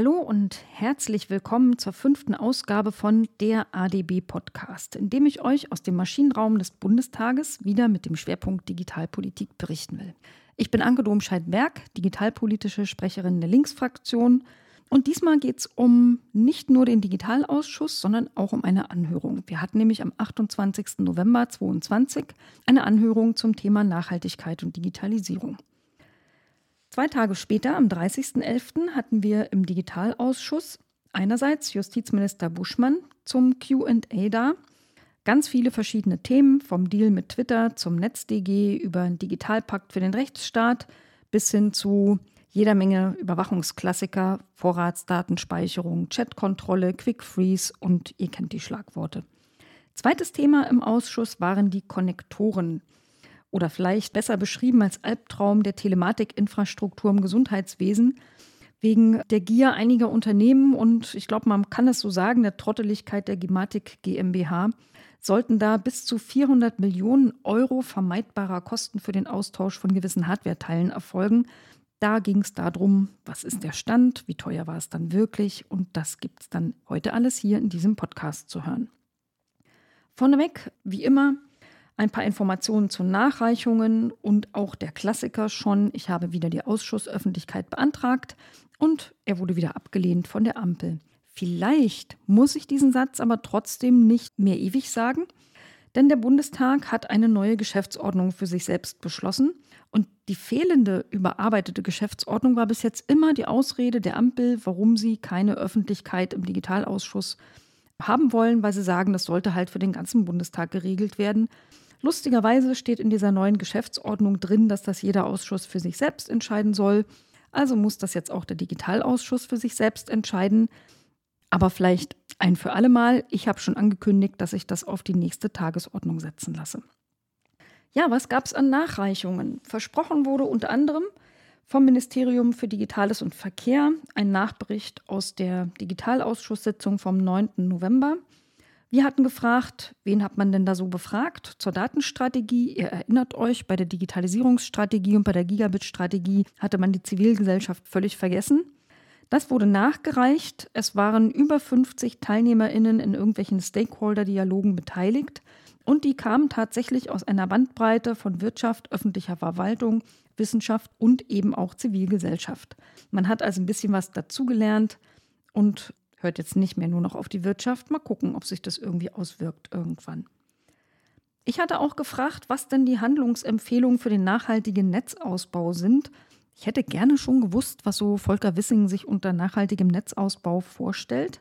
Hallo und herzlich willkommen zur fünften Ausgabe von der ADB Podcast, in dem ich euch aus dem Maschinenraum des Bundestages wieder mit dem Schwerpunkt Digitalpolitik berichten will. Ich bin Anke Domscheit-Berg, digitalpolitische Sprecherin der Linksfraktion. Und diesmal geht es um nicht nur den Digitalausschuss, sondern auch um eine Anhörung. Wir hatten nämlich am 28. November 2022 eine Anhörung zum Thema Nachhaltigkeit und Digitalisierung. Zwei Tage später, am 30.11., hatten wir im Digitalausschuss einerseits Justizminister Buschmann zum QA da. Ganz viele verschiedene Themen, vom Deal mit Twitter zum NetzDG über einen Digitalpakt für den Rechtsstaat bis hin zu jeder Menge Überwachungsklassiker, Vorratsdatenspeicherung, Chatkontrolle, Quick Freeze und ihr kennt die Schlagworte. Zweites Thema im Ausschuss waren die Konnektoren oder vielleicht besser beschrieben als Albtraum der Telematikinfrastruktur im Gesundheitswesen. Wegen der Gier einiger Unternehmen und ich glaube, man kann es so sagen, der Trotteligkeit der Gematik GmbH sollten da bis zu 400 Millionen Euro vermeidbarer Kosten für den Austausch von gewissen Hardware-Teilen erfolgen. Da ging es darum, was ist der Stand, wie teuer war es dann wirklich und das gibt es dann heute alles hier in diesem Podcast zu hören. Vorneweg, wie immer, ein paar Informationen zu Nachreichungen und auch der Klassiker schon. Ich habe wieder die Ausschussöffentlichkeit beantragt und er wurde wieder abgelehnt von der Ampel. Vielleicht muss ich diesen Satz aber trotzdem nicht mehr ewig sagen, denn der Bundestag hat eine neue Geschäftsordnung für sich selbst beschlossen und die fehlende überarbeitete Geschäftsordnung war bis jetzt immer die Ausrede der Ampel, warum sie keine Öffentlichkeit im Digitalausschuss haben wollen, weil sie sagen, das sollte halt für den ganzen Bundestag geregelt werden. Lustigerweise steht in dieser neuen Geschäftsordnung drin, dass das jeder Ausschuss für sich selbst entscheiden soll. Also muss das jetzt auch der Digitalausschuss für sich selbst entscheiden. Aber vielleicht ein für alle Mal. Ich habe schon angekündigt, dass ich das auf die nächste Tagesordnung setzen lasse. Ja, was gab es an Nachreichungen? Versprochen wurde unter anderem vom Ministerium für Digitales und Verkehr ein Nachbericht aus der Digitalausschusssitzung vom 9. November. Wir hatten gefragt, wen hat man denn da so befragt zur Datenstrategie? Ihr erinnert euch, bei der Digitalisierungsstrategie und bei der Gigabit-Strategie hatte man die Zivilgesellschaft völlig vergessen. Das wurde nachgereicht. Es waren über 50 TeilnehmerInnen in irgendwelchen Stakeholder-Dialogen beteiligt. Und die kamen tatsächlich aus einer Bandbreite von Wirtschaft, öffentlicher Verwaltung, Wissenschaft und eben auch Zivilgesellschaft. Man hat also ein bisschen was dazugelernt und hört jetzt nicht mehr nur noch auf die Wirtschaft. Mal gucken, ob sich das irgendwie auswirkt irgendwann. Ich hatte auch gefragt, was denn die Handlungsempfehlungen für den nachhaltigen Netzausbau sind. Ich hätte gerne schon gewusst, was so Volker Wissing sich unter nachhaltigem Netzausbau vorstellt.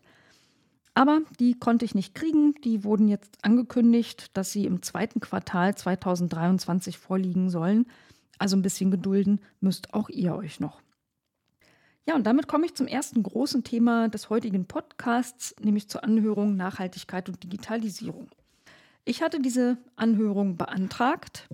Aber die konnte ich nicht kriegen. Die wurden jetzt angekündigt, dass sie im zweiten Quartal 2023 vorliegen sollen. Also ein bisschen gedulden müsst auch ihr euch noch. Ja, und damit komme ich zum ersten großen Thema des heutigen Podcasts, nämlich zur Anhörung Nachhaltigkeit und Digitalisierung. Ich hatte diese Anhörung beantragt,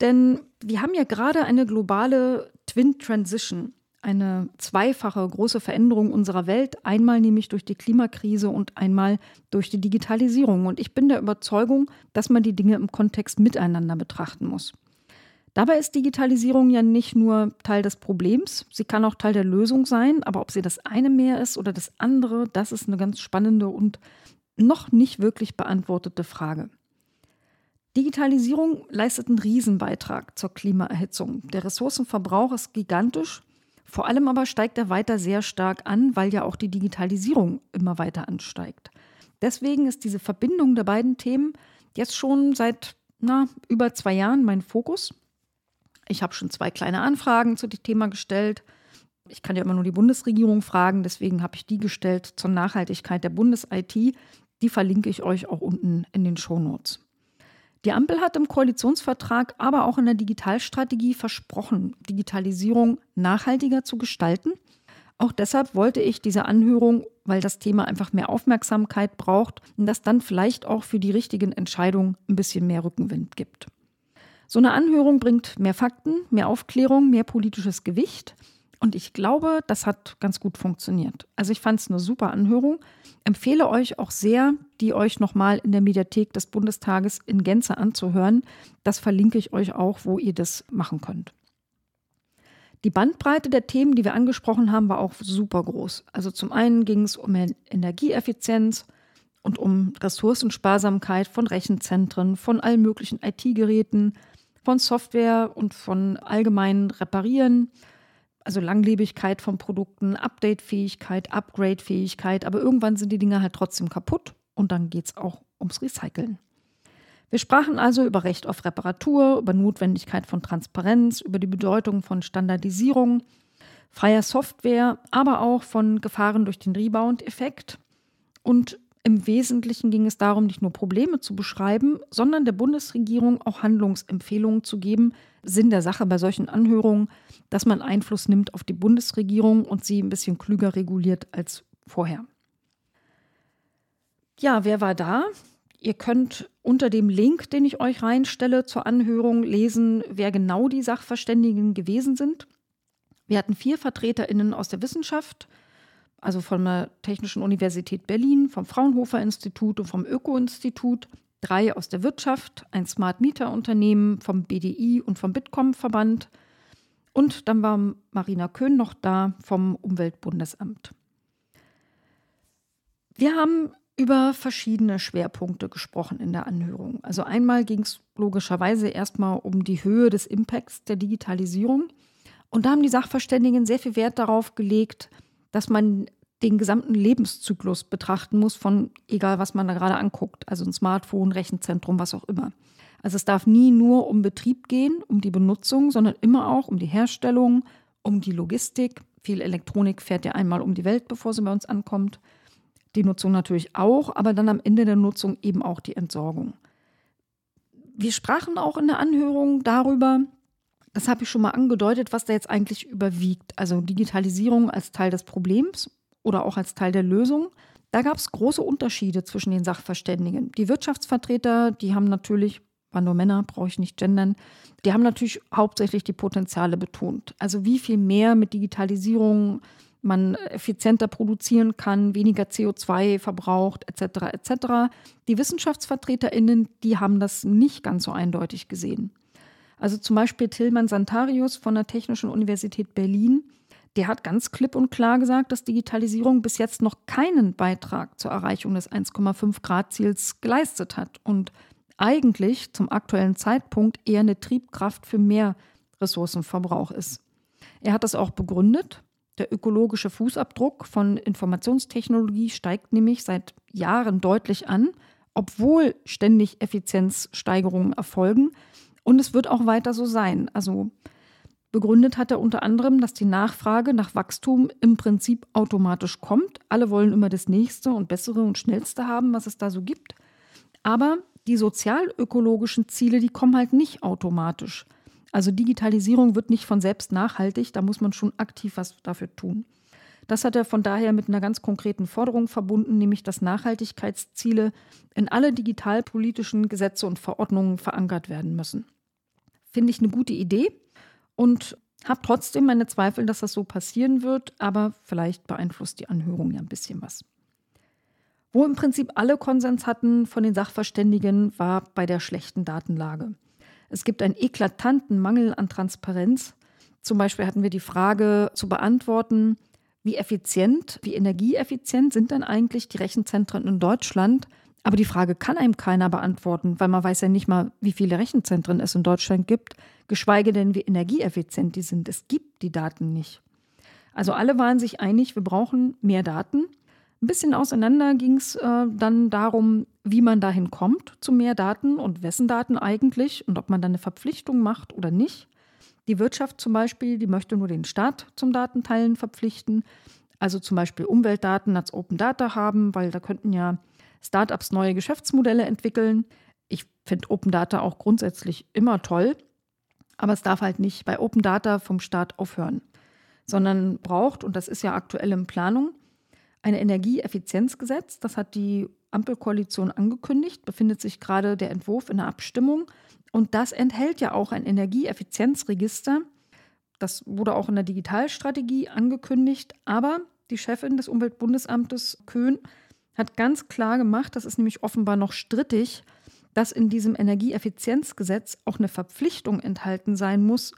denn wir haben ja gerade eine globale Twin Transition, eine zweifache große Veränderung unserer Welt, einmal nämlich durch die Klimakrise und einmal durch die Digitalisierung. Und ich bin der Überzeugung, dass man die Dinge im Kontext miteinander betrachten muss. Dabei ist Digitalisierung ja nicht nur Teil des Problems, sie kann auch Teil der Lösung sein, aber ob sie das eine mehr ist oder das andere, das ist eine ganz spannende und noch nicht wirklich beantwortete Frage. Digitalisierung leistet einen Riesenbeitrag zur Klimaerhitzung. Der Ressourcenverbrauch ist gigantisch, vor allem aber steigt er weiter sehr stark an, weil ja auch die Digitalisierung immer weiter ansteigt. Deswegen ist diese Verbindung der beiden Themen jetzt schon seit na, über zwei Jahren mein Fokus. Ich habe schon zwei kleine Anfragen zu dem Thema gestellt. Ich kann ja immer nur die Bundesregierung fragen, deswegen habe ich die gestellt zur Nachhaltigkeit der Bundes-IT. Die verlinke ich euch auch unten in den Shownotes. Die Ampel hat im Koalitionsvertrag, aber auch in der Digitalstrategie versprochen, Digitalisierung nachhaltiger zu gestalten. Auch deshalb wollte ich diese Anhörung, weil das Thema einfach mehr Aufmerksamkeit braucht und das dann vielleicht auch für die richtigen Entscheidungen ein bisschen mehr Rückenwind gibt. So eine Anhörung bringt mehr Fakten, mehr Aufklärung, mehr politisches Gewicht. Und ich glaube, das hat ganz gut funktioniert. Also ich fand es eine super Anhörung. Empfehle euch auch sehr, die euch nochmal in der Mediathek des Bundestages in Gänze anzuhören. Das verlinke ich euch auch, wo ihr das machen könnt. Die Bandbreite der Themen, die wir angesprochen haben, war auch super groß. Also zum einen ging es um Energieeffizienz und um Ressourcensparsamkeit von Rechenzentren, von allen möglichen IT-Geräten, von Software und von allgemeinen Reparieren, also Langlebigkeit von Produkten, Update-Fähigkeit, Upgrade-Fähigkeit. Aber irgendwann sind die Dinge halt trotzdem kaputt und dann geht es auch ums Recyceln. Wir sprachen also über Recht auf Reparatur, über Notwendigkeit von Transparenz, über die Bedeutung von Standardisierung, freier Software, aber auch von Gefahren durch den Rebound-Effekt. Und im Wesentlichen ging es darum, nicht nur Probleme zu beschreiben, sondern der Bundesregierung auch Handlungsempfehlungen zu geben. Sinn der Sache bei solchen Anhörungen, dass man Einfluss nimmt auf die Bundesregierung und sie ein bisschen klüger reguliert als vorher. Ja, wer war da? Ihr könnt unter dem Link, den ich euch reinstelle zur Anhörung, lesen, wer genau die Sachverständigen gewesen sind. Wir hatten vier VertreterInnen aus der Wissenschaft, also von der Technischen Universität Berlin, vom Fraunhofer Institut und vom Öko-Institut, drei aus der Wirtschaft, ein Smart Meter Unternehmen vom BDI und vom Bitkom-Verband und dann war Marina Köhn noch da vom Umweltbundesamt. Wir haben über verschiedene Schwerpunkte gesprochen in der Anhörung. Also einmal ging es logischerweise erstmal um die Höhe des Impacts der Digitalisierung. Und da haben die Sachverständigen sehr viel Wert darauf gelegt, dass man den gesamten Lebenszyklus betrachten muss, von egal was man da gerade anguckt, also ein Smartphone, Rechenzentrum, was auch immer. Also es darf nie nur um Betrieb gehen, um die Benutzung, sondern immer auch um die Herstellung, um die Logistik. Viel Elektronik fährt ja einmal um die Welt, bevor sie bei uns ankommt die Nutzung natürlich auch, aber dann am Ende der Nutzung eben auch die Entsorgung. Wir sprachen auch in der Anhörung darüber, das habe ich schon mal angedeutet, was da jetzt eigentlich überwiegt. Also Digitalisierung als Teil des Problems oder auch als Teil der Lösung. Da gab es große Unterschiede zwischen den Sachverständigen. Die Wirtschaftsvertreter, die haben natürlich, waren nur Männer, brauche ich nicht gendern, die haben natürlich hauptsächlich die Potenziale betont. Also wie viel mehr mit Digitalisierung man effizienter produzieren kann, weniger CO2 verbraucht, etc. etc. Die WissenschaftsvertreterInnen, die haben das nicht ganz so eindeutig gesehen. Also zum Beispiel Tillmann Santarius von der Technischen Universität Berlin, der hat ganz klipp und klar gesagt, dass Digitalisierung bis jetzt noch keinen Beitrag zur Erreichung des 1,5 Grad Ziels geleistet hat und eigentlich zum aktuellen Zeitpunkt eher eine Triebkraft für mehr Ressourcenverbrauch ist. Er hat das auch begründet. Der ökologische Fußabdruck von Informationstechnologie steigt nämlich seit Jahren deutlich an, obwohl ständig Effizienzsteigerungen erfolgen. Und es wird auch weiter so sein. Also begründet hat er unter anderem, dass die Nachfrage nach Wachstum im Prinzip automatisch kommt. Alle wollen immer das Nächste und Bessere und Schnellste haben, was es da so gibt. Aber die sozialökologischen Ziele, die kommen halt nicht automatisch. Also Digitalisierung wird nicht von selbst nachhaltig, da muss man schon aktiv was dafür tun. Das hat er von daher mit einer ganz konkreten Forderung verbunden, nämlich dass Nachhaltigkeitsziele in alle digitalpolitischen Gesetze und Verordnungen verankert werden müssen. Finde ich eine gute Idee und habe trotzdem meine Zweifel, dass das so passieren wird, aber vielleicht beeinflusst die Anhörung ja ein bisschen was. Wo im Prinzip alle Konsens hatten von den Sachverständigen, war bei der schlechten Datenlage. Es gibt einen eklatanten Mangel an Transparenz. Zum Beispiel hatten wir die Frage zu beantworten, wie effizient, wie energieeffizient sind denn eigentlich die Rechenzentren in Deutschland? Aber die Frage kann einem keiner beantworten, weil man weiß ja nicht mal, wie viele Rechenzentren es in Deutschland gibt, geschweige denn, wie energieeffizient die sind. Es gibt die Daten nicht. Also alle waren sich einig, wir brauchen mehr Daten. Ein bisschen auseinander ging es äh, dann darum, wie man dahin kommt zu mehr Daten und wessen Daten eigentlich und ob man dann eine Verpflichtung macht oder nicht. Die Wirtschaft zum Beispiel, die möchte nur den Staat zum Datenteilen verpflichten. Also zum Beispiel Umweltdaten als Open Data haben, weil da könnten ja Startups neue Geschäftsmodelle entwickeln. Ich finde Open Data auch grundsätzlich immer toll, aber es darf halt nicht bei Open Data vom Staat aufhören, sondern braucht, und das ist ja aktuell in Planung, ein Energieeffizienzgesetz. Das hat die Ampelkoalition angekündigt, befindet sich gerade der Entwurf in der Abstimmung. Und das enthält ja auch ein Energieeffizienzregister. Das wurde auch in der Digitalstrategie angekündigt. Aber die Chefin des Umweltbundesamtes Köhn hat ganz klar gemacht, das ist nämlich offenbar noch strittig, dass in diesem Energieeffizienzgesetz auch eine Verpflichtung enthalten sein muss,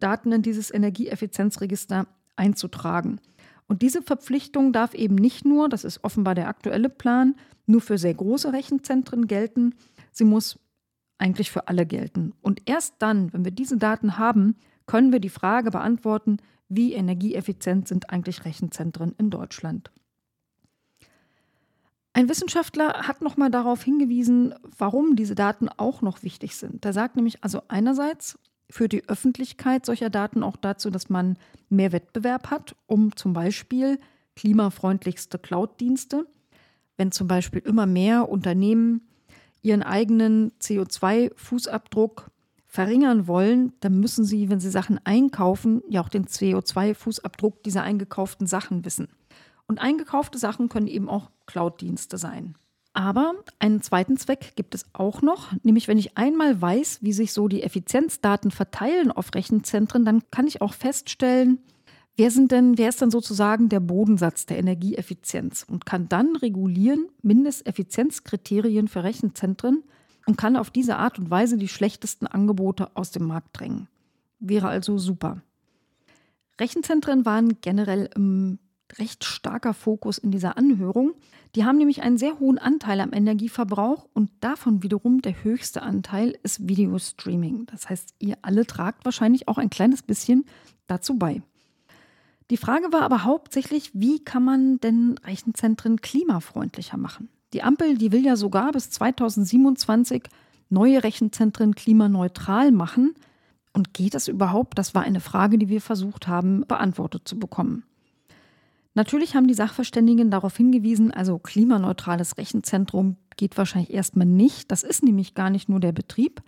Daten in dieses Energieeffizienzregister einzutragen. Und diese Verpflichtung darf eben nicht nur, das ist offenbar der aktuelle Plan, nur für sehr große Rechenzentren gelten, sie muss eigentlich für alle gelten. Und erst dann, wenn wir diese Daten haben, können wir die Frage beantworten, wie energieeffizient sind eigentlich Rechenzentren in Deutschland. Ein Wissenschaftler hat nochmal darauf hingewiesen, warum diese Daten auch noch wichtig sind. Er sagt nämlich also einerseits, führt die Öffentlichkeit solcher Daten auch dazu, dass man mehr Wettbewerb hat, um zum Beispiel klimafreundlichste Cloud-Dienste. Wenn zum Beispiel immer mehr Unternehmen ihren eigenen CO2-Fußabdruck verringern wollen, dann müssen sie, wenn sie Sachen einkaufen, ja auch den CO2-Fußabdruck dieser eingekauften Sachen wissen. Und eingekaufte Sachen können eben auch Cloud-Dienste sein. Aber einen zweiten Zweck gibt es auch noch, nämlich wenn ich einmal weiß, wie sich so die Effizienzdaten verteilen auf Rechenzentren, dann kann ich auch feststellen, wer sind denn, wer ist denn sozusagen der Bodensatz der Energieeffizienz und kann dann regulieren Mindesteffizienzkriterien für Rechenzentren und kann auf diese Art und Weise die schlechtesten Angebote aus dem Markt drängen. Wäre also super. Rechenzentren waren generell im recht starker Fokus in dieser Anhörung. Die haben nämlich einen sehr hohen Anteil am Energieverbrauch und davon wiederum der höchste Anteil ist Videostreaming. Das heißt, ihr alle tragt wahrscheinlich auch ein kleines bisschen dazu bei. Die Frage war aber hauptsächlich, wie kann man denn Rechenzentren klimafreundlicher machen? Die Ampel, die will ja sogar bis 2027 neue Rechenzentren klimaneutral machen. Und geht das überhaupt? Das war eine Frage, die wir versucht haben beantwortet zu bekommen. Natürlich haben die Sachverständigen darauf hingewiesen, also klimaneutrales Rechenzentrum geht wahrscheinlich erstmal nicht. Das ist nämlich gar nicht nur der Betrieb,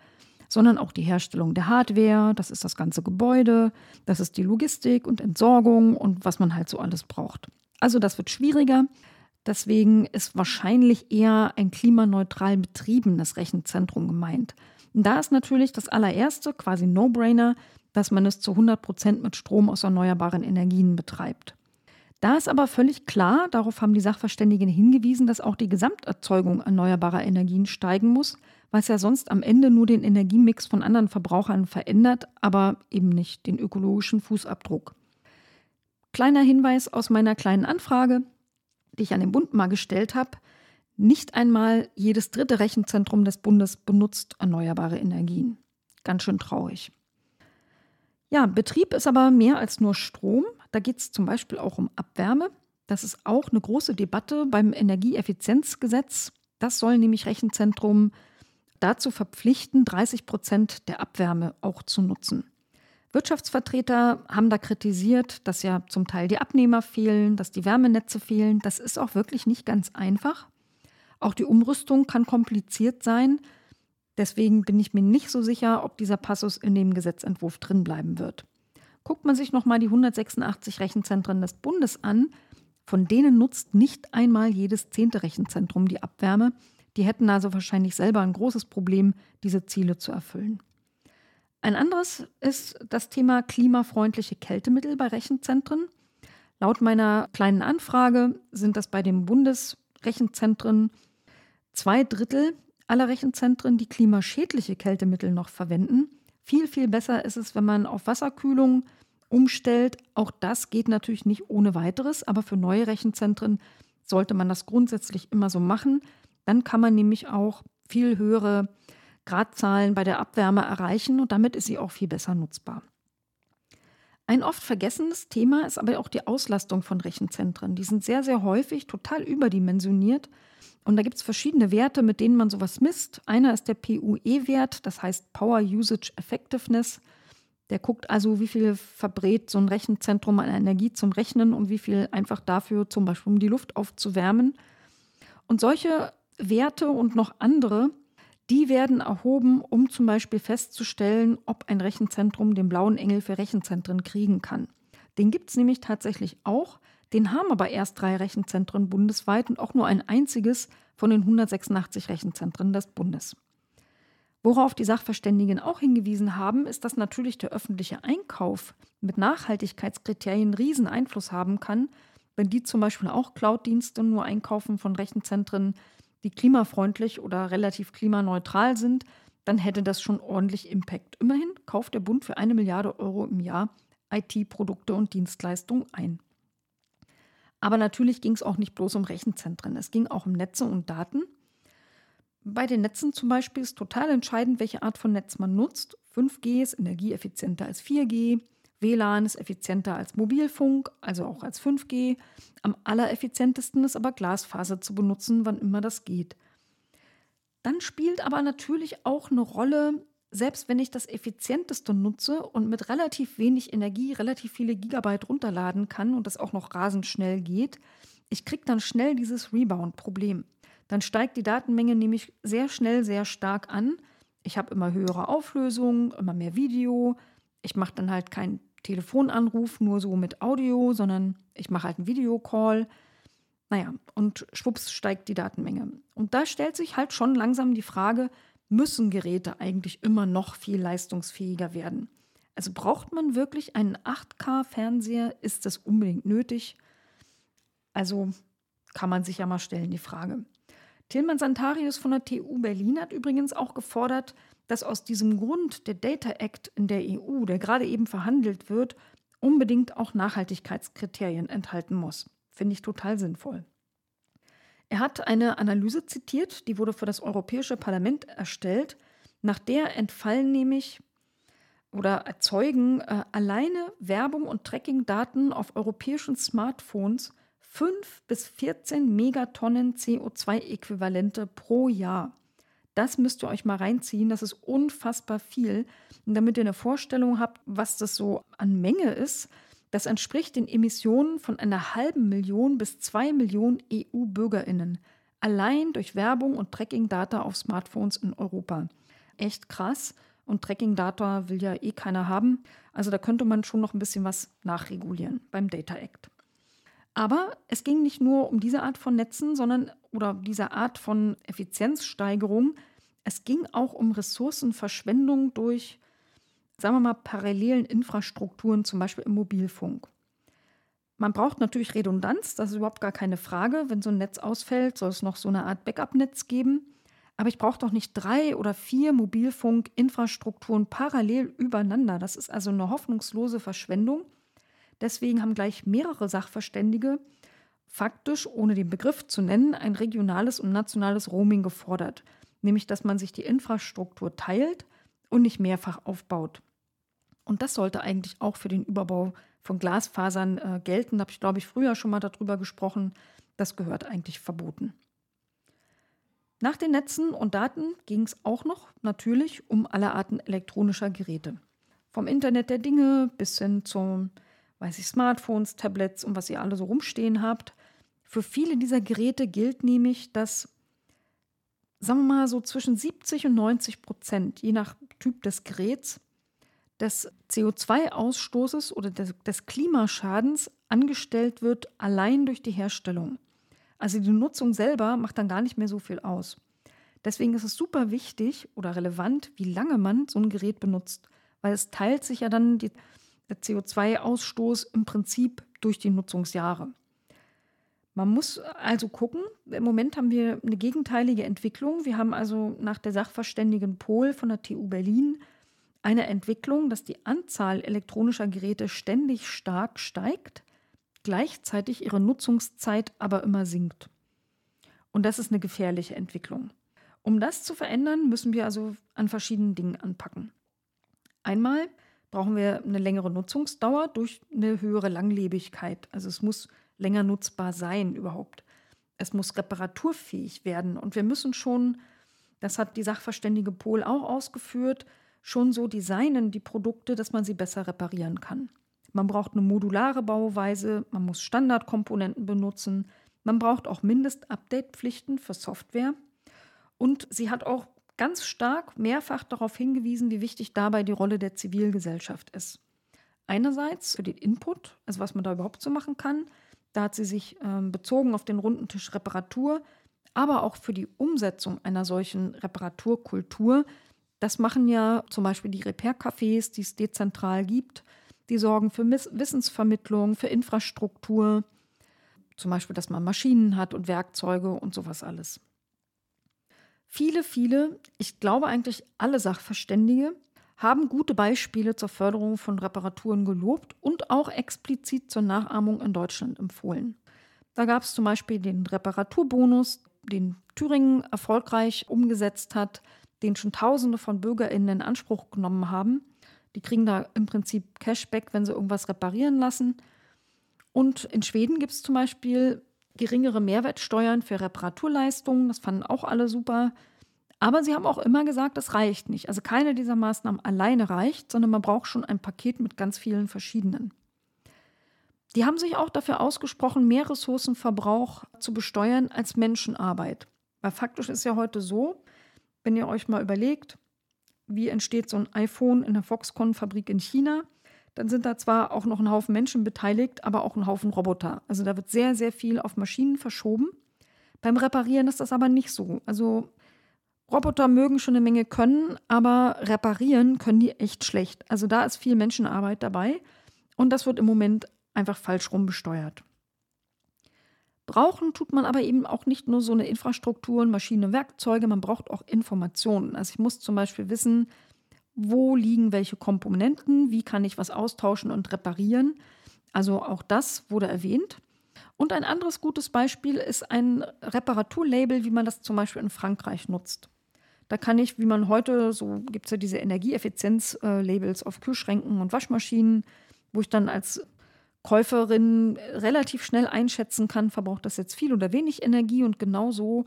sondern auch die Herstellung der Hardware, das ist das ganze Gebäude, das ist die Logistik und Entsorgung und was man halt so alles braucht. Also das wird schwieriger. Deswegen ist wahrscheinlich eher ein klimaneutral betriebenes Rechenzentrum gemeint. Und da ist natürlich das allererste, quasi No-Brainer, dass man es zu 100 Prozent mit Strom aus erneuerbaren Energien betreibt. Da ist aber völlig klar, darauf haben die Sachverständigen hingewiesen, dass auch die Gesamterzeugung erneuerbarer Energien steigen muss, was ja sonst am Ende nur den Energiemix von anderen Verbrauchern verändert, aber eben nicht den ökologischen Fußabdruck. Kleiner Hinweis aus meiner kleinen Anfrage, die ich an den Bund mal gestellt habe. Nicht einmal jedes dritte Rechenzentrum des Bundes benutzt erneuerbare Energien. Ganz schön traurig. Ja, Betrieb ist aber mehr als nur Strom. Da geht es zum Beispiel auch um Abwärme. Das ist auch eine große Debatte beim Energieeffizienzgesetz. Das soll nämlich Rechenzentrum dazu verpflichten, 30 Prozent der Abwärme auch zu nutzen. Wirtschaftsvertreter haben da kritisiert, dass ja zum Teil die Abnehmer fehlen, dass die Wärmenetze fehlen. Das ist auch wirklich nicht ganz einfach. Auch die Umrüstung kann kompliziert sein. Deswegen bin ich mir nicht so sicher, ob dieser Passus in dem Gesetzentwurf drin bleiben wird. Guckt man sich nochmal die 186 Rechenzentren des Bundes an, von denen nutzt nicht einmal jedes zehnte Rechenzentrum die Abwärme. Die hätten also wahrscheinlich selber ein großes Problem, diese Ziele zu erfüllen. Ein anderes ist das Thema klimafreundliche Kältemittel bei Rechenzentren. Laut meiner kleinen Anfrage sind das bei den Bundesrechenzentren zwei Drittel aller Rechenzentren, die klimaschädliche Kältemittel noch verwenden. Viel, viel besser ist es, wenn man auf Wasserkühlung umstellt. Auch das geht natürlich nicht ohne weiteres, aber für neue Rechenzentren sollte man das grundsätzlich immer so machen. Dann kann man nämlich auch viel höhere Gradzahlen bei der Abwärme erreichen und damit ist sie auch viel besser nutzbar. Ein oft vergessenes Thema ist aber auch die Auslastung von Rechenzentren. Die sind sehr, sehr häufig total überdimensioniert und da gibt es verschiedene Werte, mit denen man sowas misst. Einer ist der PUE-Wert, das heißt Power Usage Effectiveness. Der guckt also, wie viel verbrät so ein Rechenzentrum an Energie zum Rechnen und wie viel einfach dafür, zum Beispiel um die Luft aufzuwärmen. Und solche Werte und noch andere, die werden erhoben, um zum Beispiel festzustellen, ob ein Rechenzentrum den blauen Engel für Rechenzentren kriegen kann. Den gibt es nämlich tatsächlich auch. Den haben aber erst drei Rechenzentren bundesweit und auch nur ein einziges von den 186 Rechenzentren des Bundes. Worauf die Sachverständigen auch hingewiesen haben, ist, dass natürlich der öffentliche Einkauf mit Nachhaltigkeitskriterien riesen Einfluss haben kann, wenn die zum Beispiel auch Cloud-Dienste nur einkaufen von Rechenzentren, die klimafreundlich oder relativ klimaneutral sind, dann hätte das schon ordentlich Impact. Immerhin kauft der Bund für eine Milliarde Euro im Jahr IT-Produkte und Dienstleistungen ein. Aber natürlich ging es auch nicht bloß um Rechenzentren, es ging auch um Netze und Daten. Bei den Netzen zum Beispiel ist total entscheidend, welche Art von Netz man nutzt. 5G ist energieeffizienter als 4G, WLAN ist effizienter als Mobilfunk, also auch als 5G. Am allereffizientesten ist aber Glasfaser zu benutzen, wann immer das geht. Dann spielt aber natürlich auch eine Rolle, selbst wenn ich das effizienteste nutze und mit relativ wenig Energie relativ viele Gigabyte runterladen kann und das auch noch rasend schnell geht, ich kriege dann schnell dieses Rebound-Problem. Dann steigt die Datenmenge nämlich sehr schnell sehr stark an. Ich habe immer höhere Auflösung, immer mehr Video. Ich mache dann halt keinen Telefonanruf nur so mit Audio, sondern ich mache halt einen Videocall. Naja, und schwupps steigt die Datenmenge. Und da stellt sich halt schon langsam die Frage, müssen Geräte eigentlich immer noch viel leistungsfähiger werden? Also braucht man wirklich einen 8K-Fernseher? Ist das unbedingt nötig? Also kann man sich ja mal stellen, die Frage. Tilman Santarius von der TU Berlin hat übrigens auch gefordert, dass aus diesem Grund der Data Act in der EU, der gerade eben verhandelt wird, unbedingt auch Nachhaltigkeitskriterien enthalten muss. Finde ich total sinnvoll. Er hat eine Analyse zitiert, die wurde für das Europäische Parlament erstellt, nach der entfallen nämlich oder erzeugen äh, alleine Werbung und Tracking-Daten auf europäischen Smartphones 5 bis 14 Megatonnen CO2-Äquivalente pro Jahr. Das müsst ihr euch mal reinziehen. Das ist unfassbar viel. Und damit ihr eine Vorstellung habt, was das so an Menge ist, das entspricht den Emissionen von einer halben Million bis zwei Millionen EU-BürgerInnen. Allein durch Werbung und Tracking-Data auf Smartphones in Europa. Echt krass. Und Tracking-Data will ja eh keiner haben. Also da könnte man schon noch ein bisschen was nachregulieren beim Data Act. Aber es ging nicht nur um diese Art von Netzen, sondern oder diese Art von Effizienzsteigerung. Es ging auch um Ressourcenverschwendung durch sagen wir mal, parallelen Infrastrukturen, zum Beispiel im Mobilfunk. Man braucht natürlich Redundanz, das ist überhaupt gar keine Frage. Wenn so ein Netz ausfällt, soll es noch so eine Art Backup-Netz geben. Aber ich brauche doch nicht drei oder vier Mobilfunk-Infrastrukturen parallel übereinander. Das ist also eine hoffnungslose Verschwendung. Deswegen haben gleich mehrere Sachverständige faktisch, ohne den Begriff zu nennen, ein regionales und nationales Roaming gefordert. Nämlich, dass man sich die Infrastruktur teilt und nicht mehrfach aufbaut. Und das sollte eigentlich auch für den Überbau von Glasfasern äh, gelten. Da habe ich, glaube ich, früher schon mal darüber gesprochen. Das gehört eigentlich verboten. Nach den Netzen und Daten ging es auch noch natürlich um alle Arten elektronischer Geräte. Vom Internet der Dinge bis hin zum, weiß ich, Smartphones, Tablets und was ihr alle so rumstehen habt. Für viele dieser Geräte gilt nämlich, dass, sagen wir mal, so zwischen 70 und 90 Prozent, je nach Typ des Geräts, des CO2-Ausstoßes oder des, des Klimaschadens angestellt wird, allein durch die Herstellung. Also die Nutzung selber macht dann gar nicht mehr so viel aus. Deswegen ist es super wichtig oder relevant, wie lange man so ein Gerät benutzt, weil es teilt sich ja dann die, der CO2-Ausstoß im Prinzip durch die Nutzungsjahre. Man muss also gucken, im Moment haben wir eine gegenteilige Entwicklung. Wir haben also nach der Sachverständigen Pol von der TU Berlin eine Entwicklung, dass die Anzahl elektronischer Geräte ständig stark steigt, gleichzeitig ihre Nutzungszeit aber immer sinkt. Und das ist eine gefährliche Entwicklung. Um das zu verändern, müssen wir also an verschiedenen Dingen anpacken. Einmal brauchen wir eine längere Nutzungsdauer durch eine höhere Langlebigkeit. Also es muss länger nutzbar sein überhaupt. Es muss reparaturfähig werden. Und wir müssen schon, das hat die Sachverständige Pol auch ausgeführt, schon so designen, die Produkte, dass man sie besser reparieren kann. Man braucht eine modulare Bauweise, man muss Standardkomponenten benutzen, man braucht auch Mindest-Update-Pflichten für Software. Und sie hat auch ganz stark mehrfach darauf hingewiesen, wie wichtig dabei die Rolle der Zivilgesellschaft ist. Einerseits für den Input, also was man da überhaupt so machen kann. Da hat sie sich äh, bezogen auf den runden Tisch Reparatur, aber auch für die Umsetzung einer solchen Reparaturkultur das machen ja zum Beispiel die Repair-Cafés, die es dezentral gibt. Die sorgen für Wissensvermittlung, für Infrastruktur, zum Beispiel, dass man Maschinen hat und Werkzeuge und sowas alles. Viele, viele, ich glaube eigentlich alle Sachverständige, haben gute Beispiele zur Förderung von Reparaturen gelobt und auch explizit zur Nachahmung in Deutschland empfohlen. Da gab es zum Beispiel den Reparaturbonus, den Thüringen erfolgreich umgesetzt hat, den schon Tausende von BürgerInnen in Anspruch genommen haben. Die kriegen da im Prinzip Cashback, wenn sie irgendwas reparieren lassen. Und in Schweden gibt es zum Beispiel geringere Mehrwertsteuern für Reparaturleistungen. Das fanden auch alle super. Aber sie haben auch immer gesagt, das reicht nicht. Also keine dieser Maßnahmen alleine reicht, sondern man braucht schon ein Paket mit ganz vielen verschiedenen. Die haben sich auch dafür ausgesprochen, mehr Ressourcenverbrauch zu besteuern als Menschenarbeit. Weil faktisch ist ja heute so, wenn ihr euch mal überlegt, wie entsteht so ein iPhone in der Foxconn-Fabrik in China, dann sind da zwar auch noch ein Haufen Menschen beteiligt, aber auch ein Haufen Roboter. Also da wird sehr, sehr viel auf Maschinen verschoben. Beim Reparieren ist das aber nicht so. Also Roboter mögen schon eine Menge können, aber reparieren können die echt schlecht. Also da ist viel Menschenarbeit dabei und das wird im Moment einfach falsch rum besteuert. Brauchen tut man aber eben auch nicht nur so eine Infrastruktur, Maschinen, Werkzeuge, man braucht auch Informationen. Also ich muss zum Beispiel wissen, wo liegen welche Komponenten, wie kann ich was austauschen und reparieren. Also auch das wurde erwähnt. Und ein anderes gutes Beispiel ist ein Reparaturlabel, wie man das zum Beispiel in Frankreich nutzt. Da kann ich, wie man heute, so gibt es ja diese Energieeffizienz-Labels auf Kühlschränken und Waschmaschinen, wo ich dann als Käuferin relativ schnell einschätzen kann, verbraucht das jetzt viel oder wenig Energie. Und genau so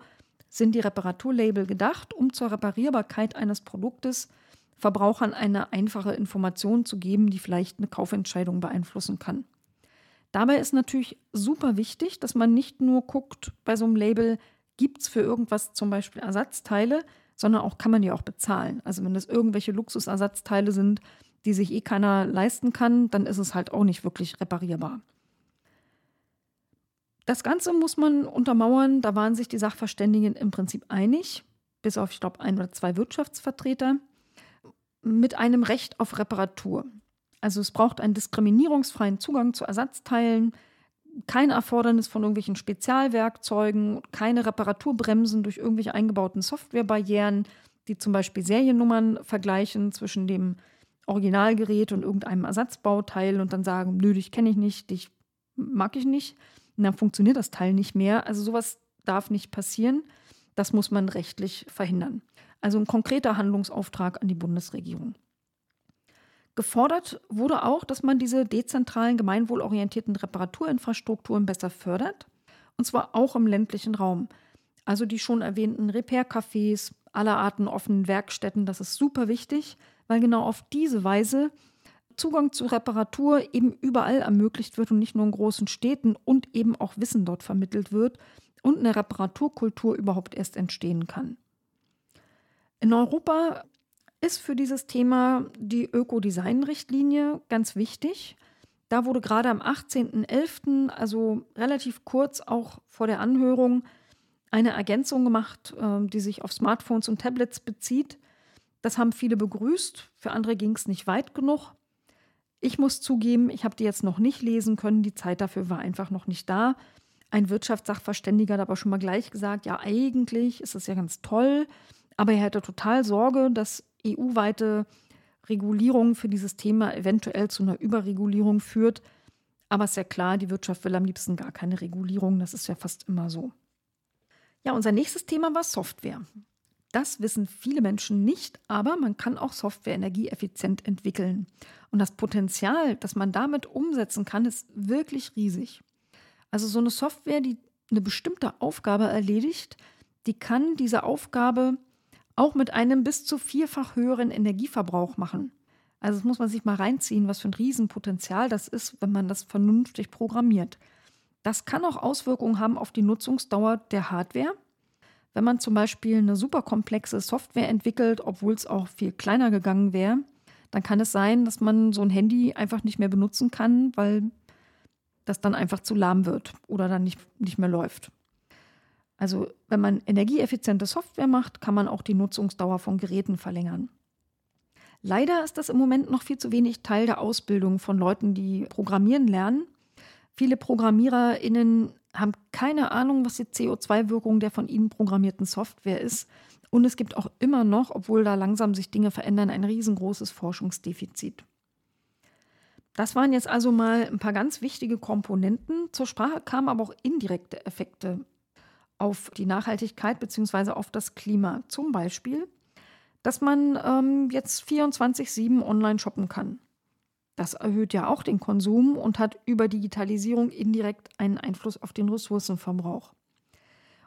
sind die Reparaturlabel gedacht, um zur Reparierbarkeit eines Produktes Verbrauchern eine einfache Information zu geben, die vielleicht eine Kaufentscheidung beeinflussen kann. Dabei ist natürlich super wichtig, dass man nicht nur guckt bei so einem Label, gibt es für irgendwas zum Beispiel Ersatzteile, sondern auch kann man die auch bezahlen. Also wenn das irgendwelche Luxusersatzteile sind, die sich eh keiner leisten kann, dann ist es halt auch nicht wirklich reparierbar. Das Ganze muss man untermauern, da waren sich die Sachverständigen im Prinzip einig, bis auf, ich glaube, ein oder zwei Wirtschaftsvertreter mit einem Recht auf Reparatur. Also es braucht einen diskriminierungsfreien Zugang zu Ersatzteilen, kein Erfordernis von irgendwelchen Spezialwerkzeugen, keine Reparaturbremsen durch irgendwelche eingebauten Softwarebarrieren, die zum Beispiel Seriennummern vergleichen zwischen dem Originalgerät und irgendeinem Ersatzbauteil und dann sagen, nö, dich kenne ich nicht, dich mag ich nicht. Und dann funktioniert das Teil nicht mehr. Also sowas darf nicht passieren. Das muss man rechtlich verhindern. Also ein konkreter Handlungsauftrag an die Bundesregierung. Gefordert wurde auch, dass man diese dezentralen, gemeinwohlorientierten Reparaturinfrastrukturen besser fördert, und zwar auch im ländlichen Raum. Also die schon erwähnten Repair-Cafés, aller Arten offenen Werkstätten, das ist super wichtig, weil genau auf diese Weise Zugang zu Reparatur eben überall ermöglicht wird und nicht nur in großen Städten und eben auch Wissen dort vermittelt wird und eine Reparaturkultur überhaupt erst entstehen kann. In Europa ist für dieses Thema die Ökodesign-Richtlinie ganz wichtig. Da wurde gerade am 18.11., also relativ kurz auch vor der Anhörung, eine Ergänzung gemacht, ähm, die sich auf Smartphones und Tablets bezieht. Das haben viele begrüßt, für andere ging es nicht weit genug. Ich muss zugeben, ich habe die jetzt noch nicht lesen können, die Zeit dafür war einfach noch nicht da. Ein Wirtschaftssachverständiger hat aber schon mal gleich gesagt, ja eigentlich ist es ja ganz toll, aber er hätte total Sorge, dass EU-weite Regulierung für dieses Thema eventuell zu einer Überregulierung führt. Aber es ist ja klar, die Wirtschaft will am liebsten gar keine Regulierung. Das ist ja fast immer so. Ja, unser nächstes Thema war Software. Das wissen viele Menschen nicht, aber man kann auch Software energieeffizient entwickeln. Und das Potenzial, das man damit umsetzen kann, ist wirklich riesig. Also so eine Software, die eine bestimmte Aufgabe erledigt, die kann diese Aufgabe auch mit einem bis zu vierfach höheren Energieverbrauch machen. Also das muss man sich mal reinziehen, was für ein Riesenpotenzial das ist, wenn man das vernünftig programmiert. Das kann auch Auswirkungen haben auf die Nutzungsdauer der Hardware. Wenn man zum Beispiel eine super komplexe Software entwickelt, obwohl es auch viel kleiner gegangen wäre, dann kann es sein, dass man so ein Handy einfach nicht mehr benutzen kann, weil das dann einfach zu lahm wird oder dann nicht, nicht mehr läuft. Also wenn man energieeffiziente Software macht, kann man auch die Nutzungsdauer von Geräten verlängern. Leider ist das im Moment noch viel zu wenig Teil der Ausbildung von Leuten, die programmieren lernen. Viele ProgrammiererInnen haben keine Ahnung, was die CO2-Wirkung der von ihnen programmierten Software ist Und es gibt auch immer noch, obwohl da langsam sich Dinge verändern, ein riesengroßes Forschungsdefizit. Das waren jetzt also mal ein paar ganz wichtige Komponenten. Zur Sprache kamen aber auch indirekte Effekte auf die Nachhaltigkeit bzw. auf das Klima. Zum Beispiel, dass man ähm, jetzt 24-7 online shoppen kann. Das erhöht ja auch den Konsum und hat über Digitalisierung indirekt einen Einfluss auf den Ressourcenverbrauch.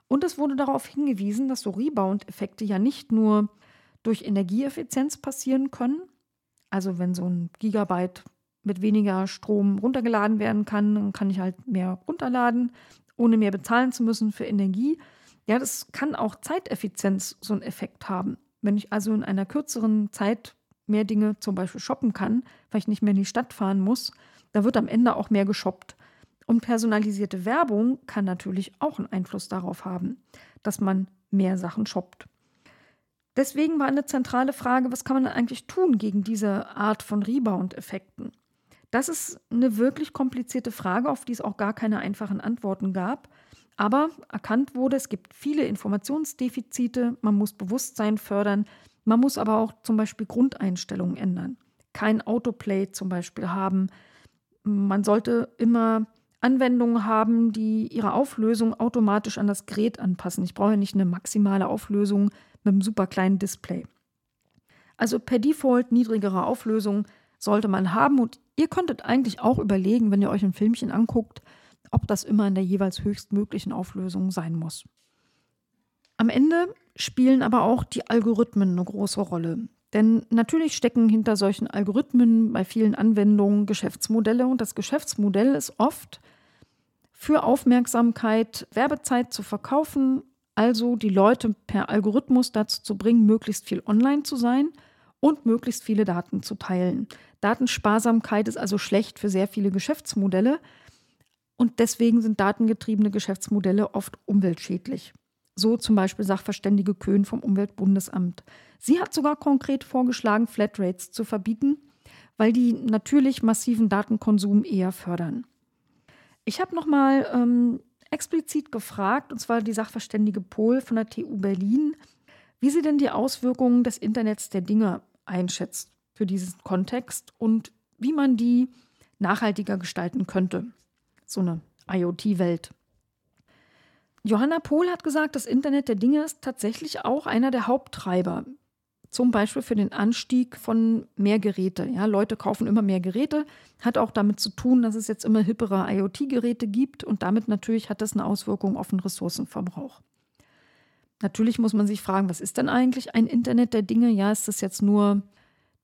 Und es wurde darauf hingewiesen, dass so Rebound-Effekte ja nicht nur durch Energieeffizienz passieren können, also wenn so ein Gigabyte mit weniger Strom runtergeladen werden kann, dann kann ich halt mehr runterladen, ohne mehr bezahlen zu müssen für Energie. Ja, das kann auch Zeiteffizienz so einen Effekt haben. Wenn ich also in einer kürzeren Zeit mehr Dinge zum Beispiel shoppen kann, weil ich nicht mehr in die Stadt fahren muss, da wird am Ende auch mehr geshoppt. Und personalisierte Werbung kann natürlich auch einen Einfluss darauf haben, dass man mehr Sachen shoppt. Deswegen war eine zentrale Frage, was kann man eigentlich tun gegen diese Art von Rebound-Effekten? Das ist eine wirklich komplizierte Frage, auf die es auch gar keine einfachen Antworten gab. Aber erkannt wurde, es gibt viele Informationsdefizite, man muss Bewusstsein fördern, man muss aber auch zum Beispiel Grundeinstellungen ändern. Kein Autoplay zum Beispiel haben. Man sollte immer Anwendungen haben, die ihre Auflösung automatisch an das Gerät anpassen. Ich brauche ja nicht eine maximale Auflösung mit einem super kleinen Display. Also per Default niedrigere Auflösung sollte man haben und ihr könntet eigentlich auch überlegen, wenn ihr euch ein Filmchen anguckt, ob das immer in der jeweils höchstmöglichen Auflösung sein muss. Am Ende spielen aber auch die Algorithmen eine große Rolle. Denn natürlich stecken hinter solchen Algorithmen bei vielen Anwendungen Geschäftsmodelle und das Geschäftsmodell ist oft für Aufmerksamkeit Werbezeit zu verkaufen, also die Leute per Algorithmus dazu zu bringen, möglichst viel online zu sein und möglichst viele Daten zu teilen. Datensparsamkeit ist also schlecht für sehr viele Geschäftsmodelle und deswegen sind datengetriebene Geschäftsmodelle oft umweltschädlich. So zum Beispiel Sachverständige Köhn vom Umweltbundesamt. Sie hat sogar konkret vorgeschlagen, Flatrates zu verbieten, weil die natürlich massiven Datenkonsum eher fördern. Ich habe nochmal ähm, explizit gefragt, und zwar die Sachverständige Pohl von der TU Berlin, wie sie denn die Auswirkungen des Internets der Dinge einschätzt für diesen Kontext und wie man die nachhaltiger gestalten könnte. So eine IoT-Welt. Johanna Pohl hat gesagt, das Internet der Dinge ist tatsächlich auch einer der Haupttreiber. Zum Beispiel für den Anstieg von mehr Geräte. Ja, Leute kaufen immer mehr Geräte. Hat auch damit zu tun, dass es jetzt immer hippere IoT-Geräte gibt und damit natürlich hat das eine Auswirkung auf den Ressourcenverbrauch. Natürlich muss man sich fragen, was ist denn eigentlich ein Internet der Dinge? Ja, ist das jetzt nur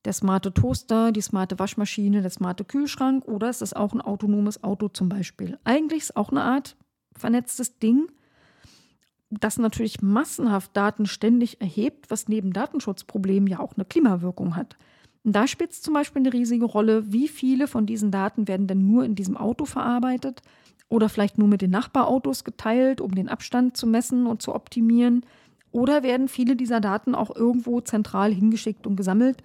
der smarte Toaster, die smarte Waschmaschine, der smarte Kühlschrank oder ist das auch ein autonomes Auto zum Beispiel? Eigentlich ist es auch eine Art vernetztes Ding, das natürlich massenhaft Daten ständig erhebt, was neben Datenschutzproblemen ja auch eine Klimawirkung hat. Da spielt es zum Beispiel eine riesige Rolle, wie viele von diesen Daten werden denn nur in diesem Auto verarbeitet oder vielleicht nur mit den Nachbarautos geteilt, um den Abstand zu messen und zu optimieren. Oder werden viele dieser Daten auch irgendwo zentral hingeschickt und gesammelt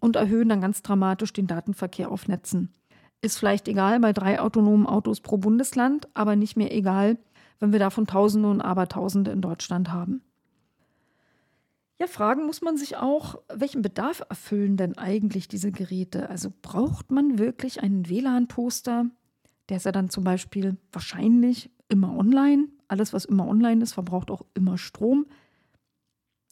und erhöhen dann ganz dramatisch den Datenverkehr auf Netzen. Ist vielleicht egal bei drei autonomen Autos pro Bundesland, aber nicht mehr egal, wenn wir davon Tausende und Abertausende in Deutschland haben. Ja, fragen muss man sich auch, welchen Bedarf erfüllen denn eigentlich diese Geräte? Also braucht man wirklich einen WLAN-Toaster? Der ist ja dann zum Beispiel wahrscheinlich immer online. Alles, was immer online ist, verbraucht auch immer Strom.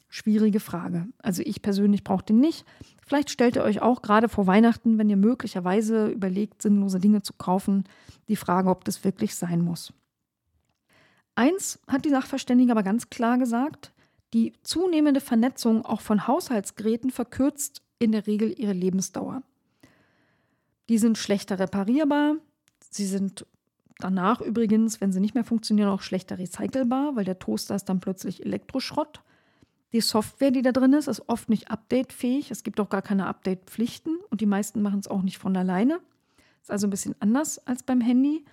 Schwierige Frage. Also ich persönlich brauche den nicht. Vielleicht stellt ihr euch auch gerade vor Weihnachten, wenn ihr möglicherweise überlegt, sinnlose Dinge zu kaufen, die Frage, ob das wirklich sein muss. Eins hat die Sachverständige aber ganz klar gesagt, die zunehmende Vernetzung auch von Haushaltsgeräten verkürzt in der Regel ihre Lebensdauer. Die sind schlechter reparierbar, sie sind danach übrigens, wenn sie nicht mehr funktionieren, auch schlechter recycelbar, weil der Toaster ist dann plötzlich Elektroschrott. Die Software, die da drin ist, ist oft nicht updatefähig. Es gibt auch gar keine Update-Pflichten und die meisten machen es auch nicht von alleine. Ist also ein bisschen anders als beim Handy.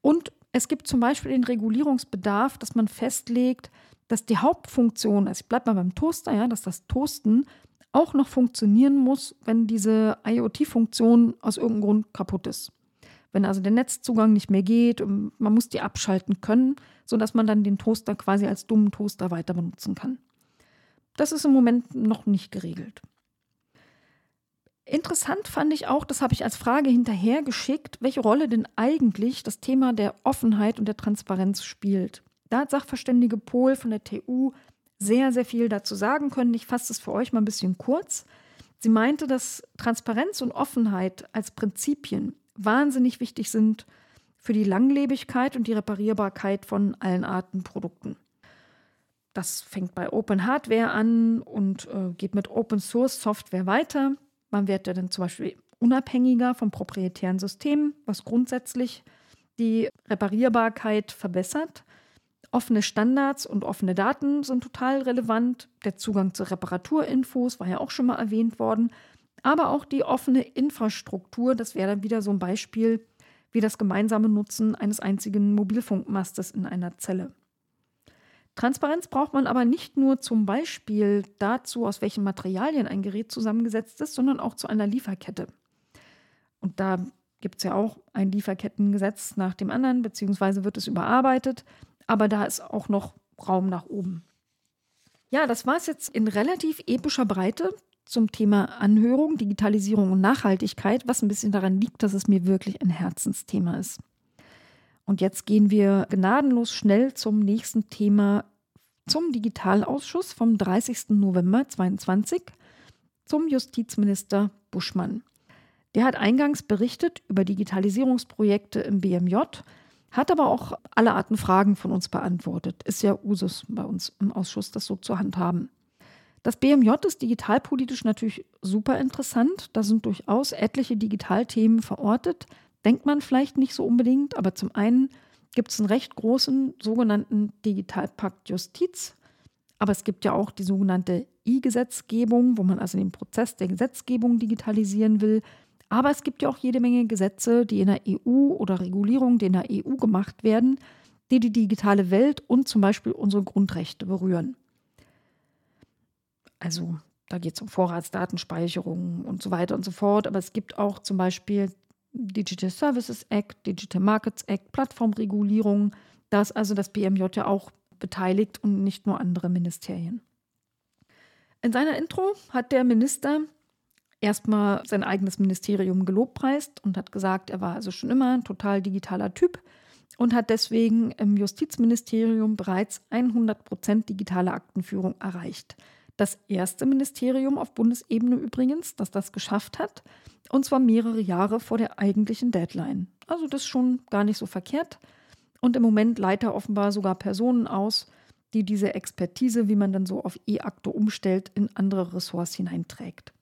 Und es gibt zum Beispiel den Regulierungsbedarf, dass man festlegt, dass die Hauptfunktion, also ich bleibe mal beim Toaster, ja, dass das Toasten auch noch funktionieren muss, wenn diese IoT-Funktion aus irgendeinem Grund kaputt ist. Wenn also der Netzzugang nicht mehr geht, und man muss die abschalten können, sodass man dann den Toaster quasi als dummen Toaster weiter benutzen kann. Das ist im Moment noch nicht geregelt. Interessant fand ich auch, das habe ich als Frage hinterher geschickt, welche Rolle denn eigentlich das Thema der Offenheit und der Transparenz spielt. Da hat Sachverständige Pohl von der TU sehr, sehr viel dazu sagen können. Ich fasse es für euch mal ein bisschen kurz. Sie meinte, dass Transparenz und Offenheit als Prinzipien wahnsinnig wichtig sind für die Langlebigkeit und die Reparierbarkeit von allen Arten Produkten. Das fängt bei Open Hardware an und äh, geht mit Open Source Software weiter. Man wird ja dann zum Beispiel unabhängiger vom proprietären System, was grundsätzlich die Reparierbarkeit verbessert. Offene Standards und offene Daten sind total relevant. Der Zugang zu Reparaturinfos war ja auch schon mal erwähnt worden. Aber auch die offene Infrastruktur, das wäre dann wieder so ein Beispiel wie das gemeinsame Nutzen eines einzigen Mobilfunkmastes in einer Zelle. Transparenz braucht man aber nicht nur zum Beispiel dazu, aus welchen Materialien ein Gerät zusammengesetzt ist, sondern auch zu einer Lieferkette. Und da gibt es ja auch ein Lieferkettengesetz nach dem anderen, beziehungsweise wird es überarbeitet aber da ist auch noch Raum nach oben. Ja, das war es jetzt in relativ epischer Breite zum Thema Anhörung, Digitalisierung und Nachhaltigkeit, was ein bisschen daran liegt, dass es mir wirklich ein Herzensthema ist. Und jetzt gehen wir gnadenlos schnell zum nächsten Thema, zum Digitalausschuss vom 30. November 2022, zum Justizminister Buschmann. Der hat eingangs berichtet über Digitalisierungsprojekte im BMJ hat aber auch alle Arten Fragen von uns beantwortet. Ist ja Usus bei uns im Ausschuss, das so zu handhaben. Das BMJ ist digitalpolitisch natürlich super interessant. Da sind durchaus etliche Digitalthemen verortet. Denkt man vielleicht nicht so unbedingt, aber zum einen gibt es einen recht großen sogenannten Digitalpakt Justiz. Aber es gibt ja auch die sogenannte E-Gesetzgebung, wo man also den Prozess der Gesetzgebung digitalisieren will. Aber es gibt ja auch jede Menge Gesetze, die in der EU oder Regulierungen, die in der EU gemacht werden, die die digitale Welt und zum Beispiel unsere Grundrechte berühren. Also da geht es um Vorratsdatenspeicherung und so weiter und so fort. Aber es gibt auch zum Beispiel Digital Services Act, Digital Markets Act, Plattformregulierung. Da ist also das BMJ ja auch beteiligt und nicht nur andere Ministerien. In seiner Intro hat der Minister erstmal sein eigenes Ministerium gelobpreist und hat gesagt, er war also schon immer ein total digitaler Typ und hat deswegen im Justizministerium bereits 100% digitale Aktenführung erreicht. Das erste Ministerium auf Bundesebene übrigens, das das geschafft hat, und zwar mehrere Jahre vor der eigentlichen Deadline. Also das ist schon gar nicht so verkehrt. Und im Moment leitet er offenbar sogar Personen aus, die diese Expertise, wie man dann so auf E-Akte umstellt, in andere Ressorts hineinträgt.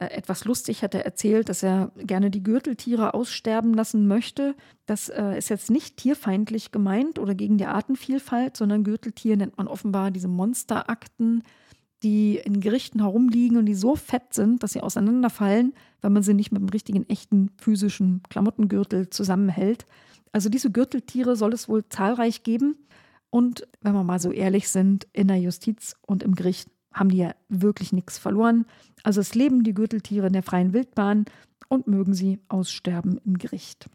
Äh, etwas lustig hat er erzählt, dass er gerne die Gürteltiere aussterben lassen möchte. Das äh, ist jetzt nicht tierfeindlich gemeint oder gegen die Artenvielfalt, sondern Gürteltier nennt man offenbar diese Monsterakten, die in Gerichten herumliegen und die so fett sind, dass sie auseinanderfallen, wenn man sie nicht mit einem richtigen, echten, physischen Klamottengürtel zusammenhält. Also diese Gürteltiere soll es wohl zahlreich geben. Und wenn wir mal so ehrlich sind, in der Justiz und im Gericht haben die ja wirklich nichts verloren. Also es leben die Gürteltiere in der freien Wildbahn und mögen sie aussterben im Gericht.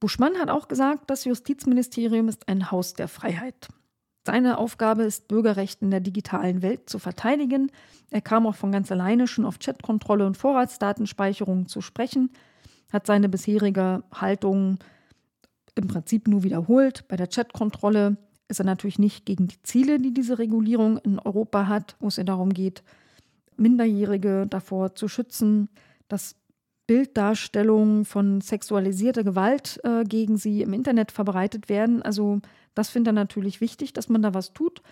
Buschmann hat auch gesagt, das Justizministerium ist ein Haus der Freiheit. Seine Aufgabe ist, Bürgerrechte in der digitalen Welt zu verteidigen. Er kam auch von ganz alleine schon auf Chatkontrolle und Vorratsdatenspeicherung zu sprechen, hat seine bisherige Haltung im Prinzip nur wiederholt. Bei der Chatkontrolle ist er natürlich nicht gegen die Ziele, die diese Regulierung in Europa hat, wo es ja darum geht, Minderjährige davor zu schützen, dass Bilddarstellungen von sexualisierter Gewalt äh, gegen sie im Internet verbreitet werden. Also das findet er natürlich wichtig, dass man da was tut.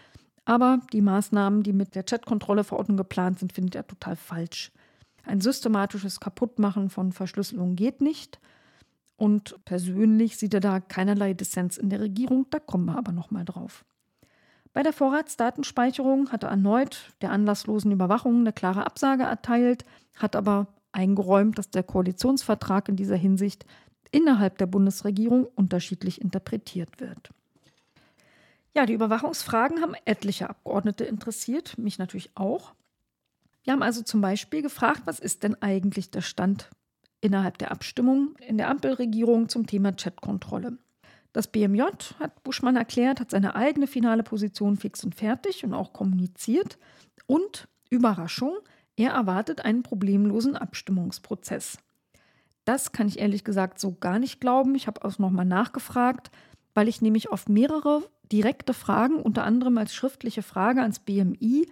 Aber die Maßnahmen, die mit der Chatkontrolleverordnung geplant sind, findet er total falsch. Ein systematisches Kaputtmachen von Verschlüsselung geht nicht. Und persönlich sieht er da keinerlei Dissens in der Regierung, da kommen wir aber nochmal drauf. Bei der Vorratsdatenspeicherung hat er erneut der anlasslosen Überwachung eine klare Absage erteilt, hat aber eingeräumt, dass der Koalitionsvertrag in dieser Hinsicht innerhalb der Bundesregierung unterschiedlich interpretiert wird. Ja, die Überwachungsfragen haben etliche Abgeordnete interessiert, mich natürlich auch. Wir haben also zum Beispiel gefragt, was ist denn eigentlich der Stand innerhalb der Abstimmung in der Ampelregierung zum Thema Chatkontrolle. Das BMJ, hat Buschmann erklärt, hat seine eigene finale Position fix und fertig und auch kommuniziert. Und Überraschung, er erwartet einen problemlosen Abstimmungsprozess. Das kann ich ehrlich gesagt so gar nicht glauben. Ich habe auch nochmal nachgefragt, weil ich nämlich auf mehrere direkte Fragen, unter anderem als schriftliche Frage ans BMI,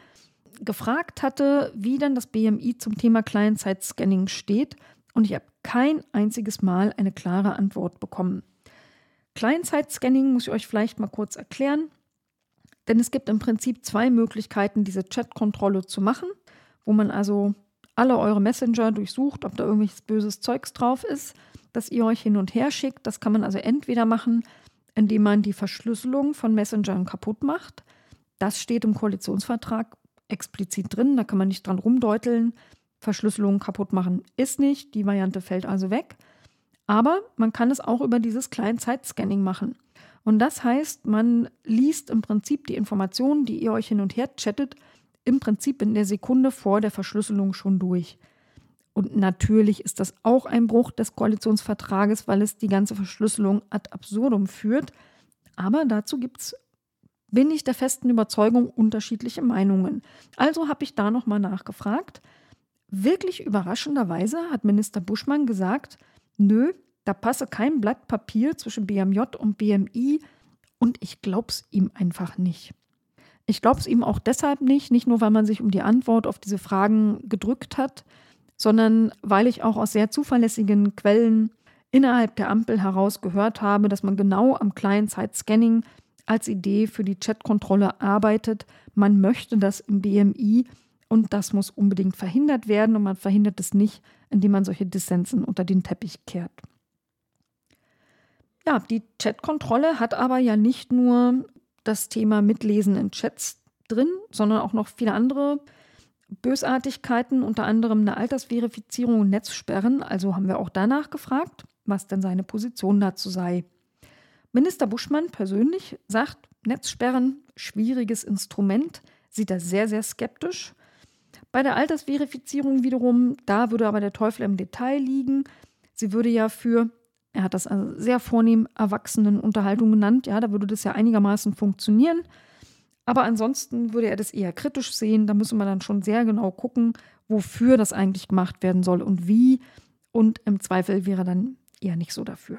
gefragt hatte, wie denn das BMI zum Thema Client-Side-Scanning steht. Und ich habe kein einziges Mal eine klare Antwort bekommen. Client-Side-Scanning muss ich euch vielleicht mal kurz erklären. Denn es gibt im Prinzip zwei Möglichkeiten, diese Chat-Kontrolle zu machen, wo man also alle eure Messenger durchsucht, ob da irgendwelches böses Zeugs drauf ist, das ihr euch hin und her schickt. Das kann man also entweder machen, indem man die Verschlüsselung von Messengern kaputt macht. Das steht im Koalitionsvertrag explizit drin, da kann man nicht dran rumdeuteln. Verschlüsselung kaputt machen ist nicht, die Variante fällt also weg. Aber man kann es auch über dieses Client-Side-Scanning machen. Und das heißt, man liest im Prinzip die Informationen, die ihr euch hin und her chattet, im Prinzip in der Sekunde vor der Verschlüsselung schon durch. Und natürlich ist das auch ein Bruch des Koalitionsvertrages, weil es die ganze Verschlüsselung ad absurdum führt. Aber dazu gibt es, bin ich der festen Überzeugung, unterschiedliche Meinungen. Also habe ich da nochmal nachgefragt. Wirklich überraschenderweise hat Minister Buschmann gesagt, nö, da passe kein Blatt Papier zwischen BMJ und BMI und ich glaube es ihm einfach nicht. Ich glaube es ihm auch deshalb nicht, nicht nur, weil man sich um die Antwort auf diese Fragen gedrückt hat, sondern weil ich auch aus sehr zuverlässigen Quellen innerhalb der Ampel heraus gehört habe, dass man genau am Client-Side-Scanning als Idee für die Chat-Kontrolle arbeitet. Man möchte das im BMI und das muss unbedingt verhindert werden und man verhindert es nicht, indem man solche Dissensen unter den Teppich kehrt. Ja, die Chat-Kontrolle hat aber ja nicht nur das Thema Mitlesen in Chats drin, sondern auch noch viele andere Bösartigkeiten, unter anderem eine Altersverifizierung und Netzsperren. Also haben wir auch danach gefragt, was denn seine Position dazu sei. Minister Buschmann persönlich sagt, Netzsperren, schwieriges Instrument, sieht er sehr, sehr skeptisch. Bei der Altersverifizierung wiederum, da würde aber der Teufel im Detail liegen. Sie würde ja für er hat das also sehr vornehm Erwachsenenunterhaltung genannt. Ja, da würde das ja einigermaßen funktionieren. Aber ansonsten würde er das eher kritisch sehen. Da müssen wir dann schon sehr genau gucken, wofür das eigentlich gemacht werden soll und wie. Und im Zweifel wäre dann eher nicht so dafür.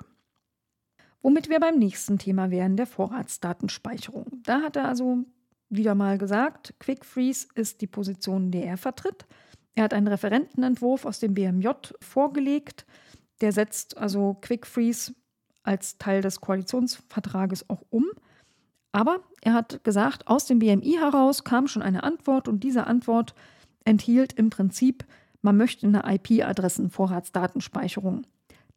Womit wir beim nächsten Thema wären, der Vorratsdatenspeicherung. Da hat er also wieder mal gesagt, Quick Freeze ist die Position, die er vertritt. Er hat einen Referentenentwurf aus dem BMJ vorgelegt. Der setzt also Quick Freeze als Teil des Koalitionsvertrages auch um. Aber er hat gesagt, aus dem BMI heraus kam schon eine Antwort und diese Antwort enthielt im Prinzip, man möchte eine IP-Adressen-Vorratsdatenspeicherung.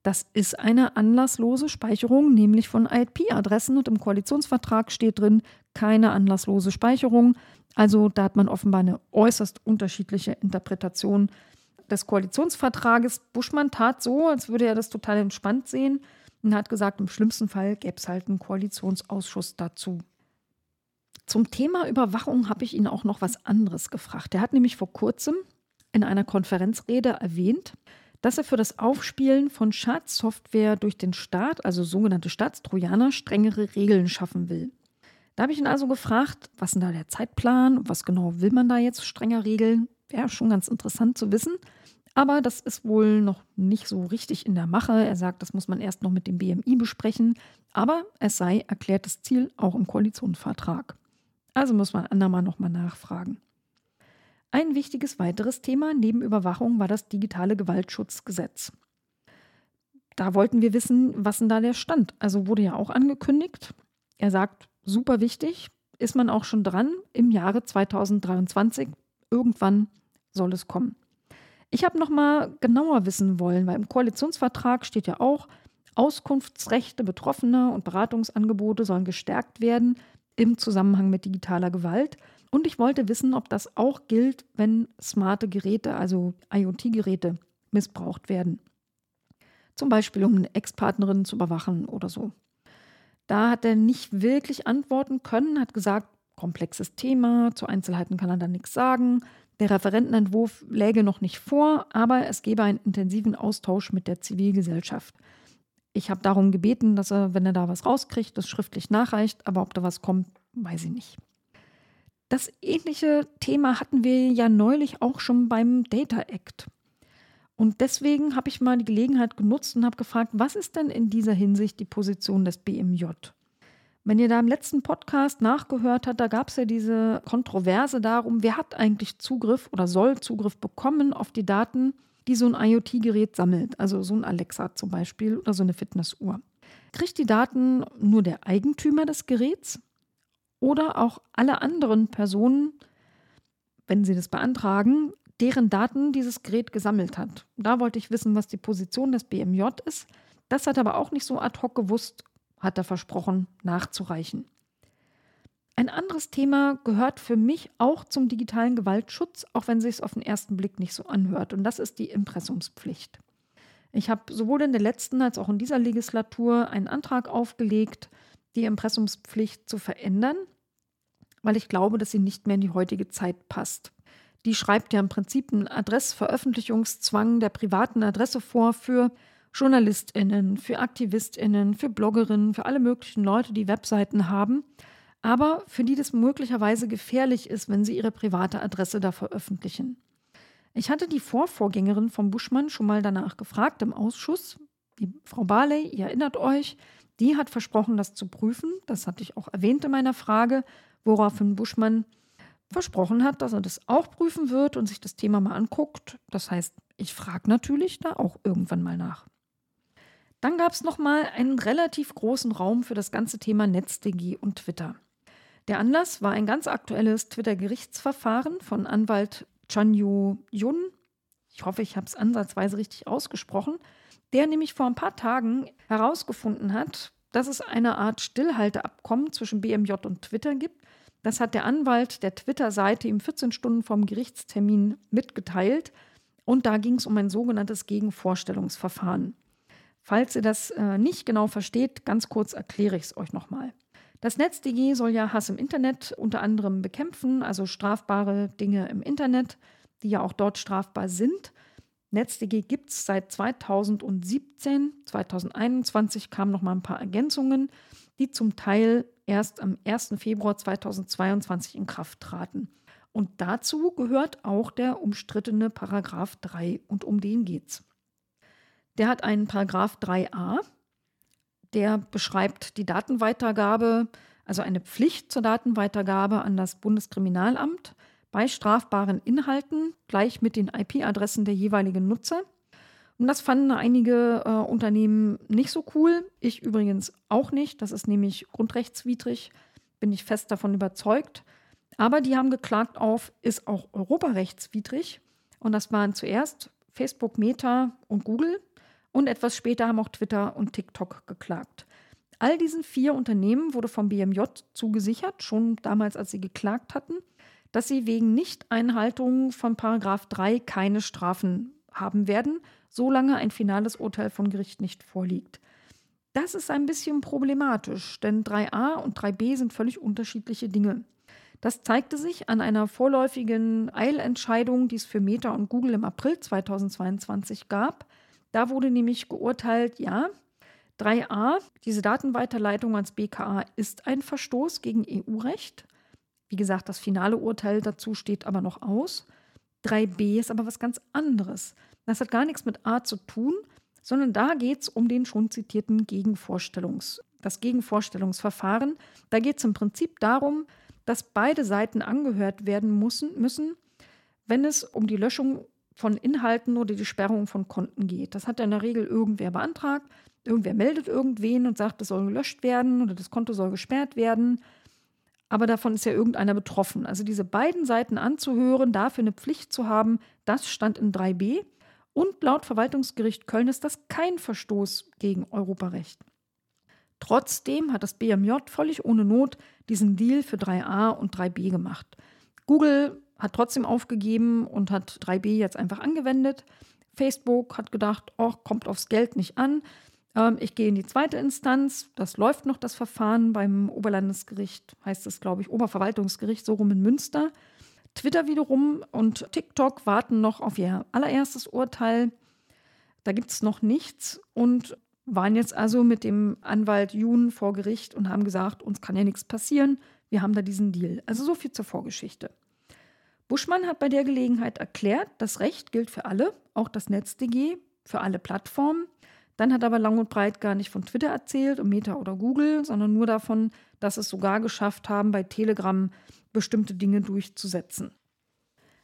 Das ist eine anlasslose Speicherung, nämlich von IP-Adressen und im Koalitionsvertrag steht drin, keine anlasslose Speicherung. Also da hat man offenbar eine äußerst unterschiedliche Interpretation des Koalitionsvertrages. Buschmann tat so, als würde er das total entspannt sehen und hat gesagt, im schlimmsten Fall gäbe es halt einen Koalitionsausschuss dazu. Zum Thema Überwachung habe ich ihn auch noch was anderes gefragt. Er hat nämlich vor kurzem in einer Konferenzrede erwähnt, dass er für das Aufspielen von Schadsoftware durch den Staat, also sogenannte Staatstrojaner, strengere Regeln schaffen will. Da habe ich ihn also gefragt, was ist denn da der Zeitplan was genau will man da jetzt strenger regeln? Wäre schon ganz interessant zu wissen. Aber das ist wohl noch nicht so richtig in der Mache. Er sagt, das muss man erst noch mit dem BMI besprechen. Aber es sei erklärtes Ziel auch im Koalitionsvertrag. Also muss man andermal nochmal nachfragen. Ein wichtiges weiteres Thema neben Überwachung war das digitale Gewaltschutzgesetz. Da wollten wir wissen, was denn da der Stand? Also wurde ja auch angekündigt. Er sagt, super wichtig, ist man auch schon dran. Im Jahre 2023 irgendwann soll es kommen. Ich habe noch mal genauer wissen wollen, weil im Koalitionsvertrag steht ja auch, Auskunftsrechte Betroffener und Beratungsangebote sollen gestärkt werden im Zusammenhang mit digitaler Gewalt. Und ich wollte wissen, ob das auch gilt, wenn smarte Geräte, also IoT-Geräte, missbraucht werden. Zum Beispiel, um eine Ex-Partnerin zu überwachen oder so. Da hat er nicht wirklich antworten können, hat gesagt, komplexes Thema, zu Einzelheiten kann er dann nichts sagen. Der Referentenentwurf läge noch nicht vor, aber es gebe einen intensiven Austausch mit der Zivilgesellschaft. Ich habe darum gebeten, dass er, wenn er da was rauskriegt, das schriftlich nachreicht, aber ob da was kommt, weiß ich nicht. Das ähnliche Thema hatten wir ja neulich auch schon beim Data Act. Und deswegen habe ich mal die Gelegenheit genutzt und habe gefragt, was ist denn in dieser Hinsicht die Position des BMJ? Wenn ihr da im letzten Podcast nachgehört habt, da gab es ja diese Kontroverse darum, wer hat eigentlich Zugriff oder soll Zugriff bekommen auf die Daten, die so ein IoT-Gerät sammelt, also so ein Alexa zum Beispiel oder so eine Fitnessuhr. Kriegt die Daten nur der Eigentümer des Geräts oder auch alle anderen Personen, wenn sie das beantragen, deren Daten dieses Gerät gesammelt hat. Da wollte ich wissen, was die Position des BMJ ist. Das hat aber auch nicht so ad hoc gewusst, hat er versprochen, nachzureichen. Ein anderes Thema gehört für mich auch zum digitalen Gewaltschutz, auch wenn sich es auf den ersten Blick nicht so anhört, und das ist die Impressumspflicht. Ich habe sowohl in der letzten als auch in dieser Legislatur einen Antrag aufgelegt, die Impressumspflicht zu verändern, weil ich glaube, dass sie nicht mehr in die heutige Zeit passt. Die schreibt ja im Prinzip einen Adressveröffentlichungszwang der privaten Adresse vor für JournalistInnen, für AktivistInnen, für Bloggerinnen, für alle möglichen Leute, die Webseiten haben, aber für die das möglicherweise gefährlich ist, wenn sie ihre private Adresse da veröffentlichen. Ich hatte die Vorvorgängerin vom Buschmann schon mal danach gefragt im Ausschuss, die Frau Barley, ihr erinnert euch, die hat versprochen, das zu prüfen. Das hatte ich auch erwähnt in meiner Frage, woraufhin Buschmann versprochen hat, dass er das auch prüfen wird und sich das Thema mal anguckt. Das heißt, ich frage natürlich da auch irgendwann mal nach. Dann gab es noch mal einen relativ großen Raum für das ganze Thema NetzDG und Twitter. Der Anlass war ein ganz aktuelles Twitter-Gerichtsverfahren von Anwalt Chanyu Yun. Ich hoffe, ich habe es ansatzweise richtig ausgesprochen. Der nämlich vor ein paar Tagen herausgefunden hat, dass es eine Art Stillhalteabkommen zwischen BMJ und Twitter gibt. Das hat der Anwalt der Twitter-Seite ihm 14 Stunden vom Gerichtstermin mitgeteilt. Und da ging es um ein sogenanntes Gegenvorstellungsverfahren. Falls ihr das äh, nicht genau versteht, ganz kurz erkläre ich es euch nochmal. Das NetzDG soll ja Hass im Internet unter anderem bekämpfen, also strafbare Dinge im Internet, die ja auch dort strafbar sind. NetzDG gibt es seit 2017. 2021 kamen noch mal ein paar Ergänzungen, die zum Teil erst am 1. Februar 2022 in Kraft traten. Und dazu gehört auch der umstrittene Paragraph 3 und um den geht's. Der hat einen Paragraph 3a, der beschreibt die Datenweitergabe, also eine Pflicht zur Datenweitergabe an das Bundeskriminalamt bei strafbaren Inhalten gleich mit den IP-Adressen der jeweiligen Nutzer. Und das fanden einige äh, Unternehmen nicht so cool. Ich übrigens auch nicht. Das ist nämlich grundrechtswidrig, bin ich fest davon überzeugt. Aber die haben geklagt auf, ist auch europarechtswidrig. Und das waren zuerst Facebook, Meta und Google. Und etwas später haben auch Twitter und TikTok geklagt. All diesen vier Unternehmen wurde vom BMJ zugesichert, schon damals, als sie geklagt hatten, dass sie wegen Nichteinhaltung von Paragraph 3 keine Strafen haben werden, solange ein finales Urteil vom Gericht nicht vorliegt. Das ist ein bisschen problematisch, denn 3a und 3b sind völlig unterschiedliche Dinge. Das zeigte sich an einer vorläufigen Eilentscheidung, die es für Meta und Google im April 2022 gab. Da wurde nämlich geurteilt, ja, 3a, diese Datenweiterleitung ans BKA ist ein Verstoß gegen EU-Recht. Wie gesagt, das finale Urteil dazu steht aber noch aus. 3b ist aber was ganz anderes. Das hat gar nichts mit A zu tun, sondern da geht es um den schon zitierten Gegenvorstellungs, das Gegenvorstellungsverfahren. Da geht es im Prinzip darum, dass beide Seiten angehört werden müssen, müssen, wenn es um die Löschung von Inhalten oder die Sperrung von Konten geht. Das hat in der Regel irgendwer beantragt. Irgendwer meldet irgendwen und sagt, das soll gelöscht werden oder das Konto soll gesperrt werden. Aber davon ist ja irgendeiner betroffen. Also diese beiden Seiten anzuhören, dafür eine Pflicht zu haben, das stand in 3b. Und laut Verwaltungsgericht Köln ist das kein Verstoß gegen Europarecht. Trotzdem hat das BMJ völlig ohne Not diesen Deal für 3a und 3b gemacht. Google hat trotzdem aufgegeben und hat 3b jetzt einfach angewendet. Facebook hat gedacht, oh, kommt aufs Geld nicht an. Ähm, ich gehe in die zweite Instanz. Das läuft noch, das Verfahren beim Oberlandesgericht, heißt es, glaube ich, Oberverwaltungsgericht, so rum in Münster. Twitter wiederum und TikTok warten noch auf ihr allererstes Urteil. Da gibt es noch nichts. Und waren jetzt also mit dem Anwalt Jun vor Gericht und haben gesagt, uns kann ja nichts passieren, wir haben da diesen Deal. Also so viel zur Vorgeschichte. Buschmann hat bei der Gelegenheit erklärt, das Recht gilt für alle, auch das NetzDG, für alle Plattformen. Dann hat er aber lang und breit gar nicht von Twitter erzählt und Meta oder Google, sondern nur davon, dass es sogar geschafft haben, bei Telegram bestimmte Dinge durchzusetzen.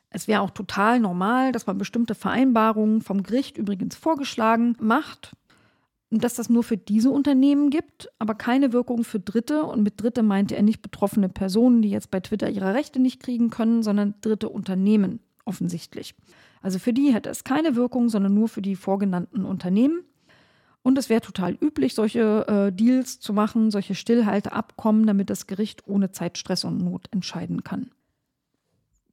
Es wäre auch total normal, dass man bestimmte Vereinbarungen vom Gericht übrigens vorgeschlagen macht, dass das nur für diese Unternehmen gibt, aber keine Wirkung für Dritte. Und mit Dritte meinte er nicht betroffene Personen, die jetzt bei Twitter ihre Rechte nicht kriegen können, sondern dritte Unternehmen offensichtlich. Also für die hätte es keine Wirkung, sondern nur für die vorgenannten Unternehmen. Und es wäre total üblich, solche äh, Deals zu machen, solche Stillhalteabkommen, damit das Gericht ohne Zeitstress und Not entscheiden kann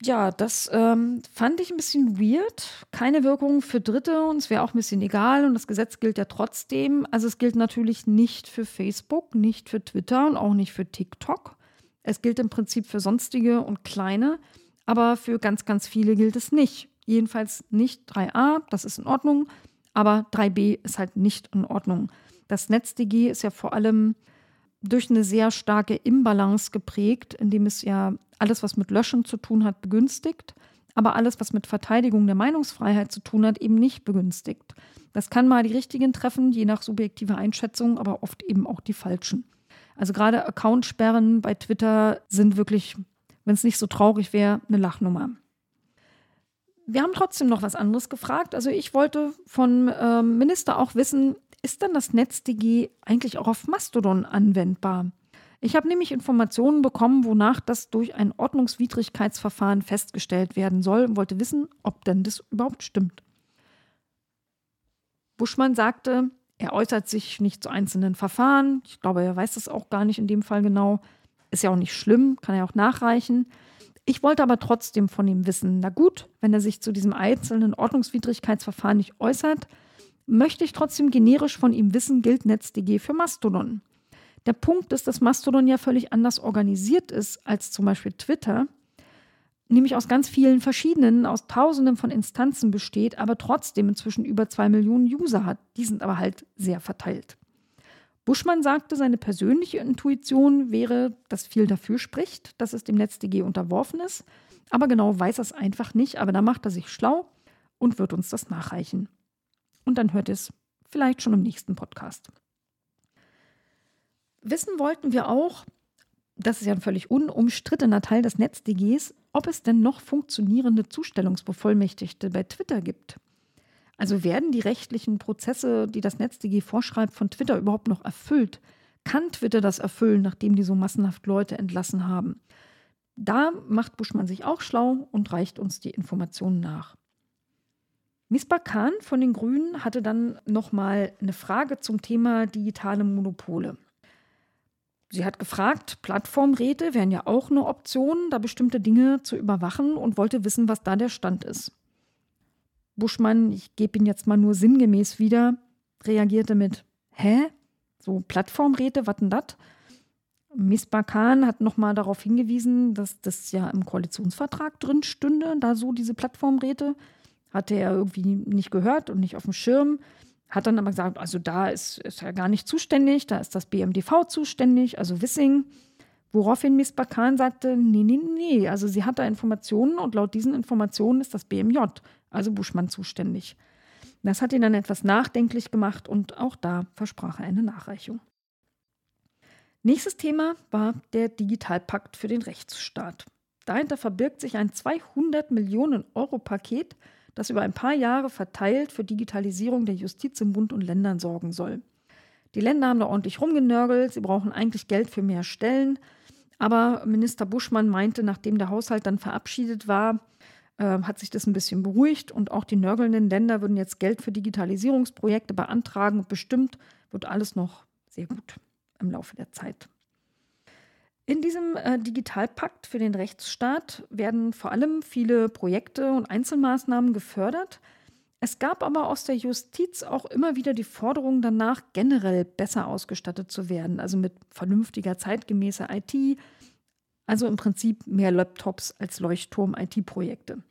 ja, das ähm, fand ich ein bisschen weird. Keine Wirkung für Dritte und es wäre auch ein bisschen egal und das Gesetz gilt ja trotzdem. Also es gilt natürlich nicht für Facebook, nicht für Twitter und auch nicht für TikTok. Es gilt im Prinzip für sonstige und kleine, aber für ganz, ganz viele gilt es nicht. Jedenfalls nicht 3a, das ist in Ordnung, aber 3b ist halt nicht in Ordnung. Das NetzDG ist ja vor allem durch eine sehr starke Imbalance geprägt, indem es ja alles, was mit Löschen zu tun hat, begünstigt, aber alles, was mit Verteidigung der Meinungsfreiheit zu tun hat, eben nicht begünstigt. Das kann mal die richtigen treffen, je nach subjektiver Einschätzung, aber oft eben auch die falschen. Also gerade Accountsperren bei Twitter sind wirklich, wenn es nicht so traurig wäre, eine Lachnummer. Wir haben trotzdem noch was anderes gefragt. Also ich wollte von ähm, Minister auch wissen, ist dann das NetzDG eigentlich auch auf Mastodon anwendbar? Ich habe nämlich Informationen bekommen, wonach das durch ein Ordnungswidrigkeitsverfahren festgestellt werden soll und wollte wissen, ob denn das überhaupt stimmt. Buschmann sagte, er äußert sich nicht zu einzelnen Verfahren. Ich glaube, er weiß das auch gar nicht in dem Fall genau. Ist ja auch nicht schlimm, kann er auch nachreichen. Ich wollte aber trotzdem von ihm wissen, na gut, wenn er sich zu diesem einzelnen Ordnungswidrigkeitsverfahren nicht äußert, möchte ich trotzdem generisch von ihm wissen, gilt NetzDG für Mastodon. Der Punkt ist, dass Mastodon ja völlig anders organisiert ist als zum Beispiel Twitter, nämlich aus ganz vielen verschiedenen, aus Tausenden von Instanzen besteht, aber trotzdem inzwischen über zwei Millionen User hat. Die sind aber halt sehr verteilt. Buschmann sagte, seine persönliche Intuition wäre, dass viel dafür spricht, dass es dem NetzDG unterworfen ist, aber genau weiß er es einfach nicht, aber da macht er sich schlau und wird uns das nachreichen. Und dann hört es vielleicht schon im nächsten Podcast. Wissen wollten wir auch, das ist ja ein völlig unumstrittener Teil des NetzDGs, ob es denn noch funktionierende Zustellungsbevollmächtigte bei Twitter gibt. Also werden die rechtlichen Prozesse, die das NetzDG vorschreibt, von Twitter überhaupt noch erfüllt? Kann Twitter das erfüllen, nachdem die so massenhaft Leute entlassen haben? Da macht Buschmann sich auch schlau und reicht uns die Informationen nach. Misbah Khan von den Grünen hatte dann nochmal eine Frage zum Thema digitale Monopole. Sie hat gefragt, Plattformräte wären ja auch eine Option, da bestimmte Dinge zu überwachen und wollte wissen, was da der Stand ist. Buschmann, ich gebe ihn jetzt mal nur sinngemäß wieder, reagierte mit Hä? So Plattformräte, was denn das? Misbah Khan hat nochmal darauf hingewiesen, dass das ja im Koalitionsvertrag drin stünde, da so diese Plattformräte. Hatte er irgendwie nicht gehört und nicht auf dem Schirm. Hat dann aber gesagt, also da ist, ist er gar nicht zuständig, da ist das BMDV zuständig, also Wissing. Woraufhin Miss Bakan sagte, nee, nee, nee, also sie hat da Informationen und laut diesen Informationen ist das BMJ, also Buschmann, zuständig. Das hat ihn dann etwas nachdenklich gemacht und auch da versprach er eine Nachreichung. Nächstes Thema war der Digitalpakt für den Rechtsstaat. Dahinter verbirgt sich ein 200 Millionen Euro Paket, das über ein paar Jahre verteilt für Digitalisierung der Justiz in Bund und Ländern sorgen soll. Die Länder haben da ordentlich rumgenörgelt, sie brauchen eigentlich Geld für mehr Stellen. Aber Minister Buschmann meinte, nachdem der Haushalt dann verabschiedet war, äh, hat sich das ein bisschen beruhigt und auch die nörgelnden Länder würden jetzt Geld für Digitalisierungsprojekte beantragen und bestimmt wird alles noch sehr gut im Laufe der Zeit. In diesem äh, Digitalpakt für den Rechtsstaat werden vor allem viele Projekte und Einzelmaßnahmen gefördert. Es gab aber aus der Justiz auch immer wieder die Forderung danach, generell besser ausgestattet zu werden, also mit vernünftiger, zeitgemäßer IT, also im Prinzip mehr Laptops als Leuchtturm-IT-Projekte.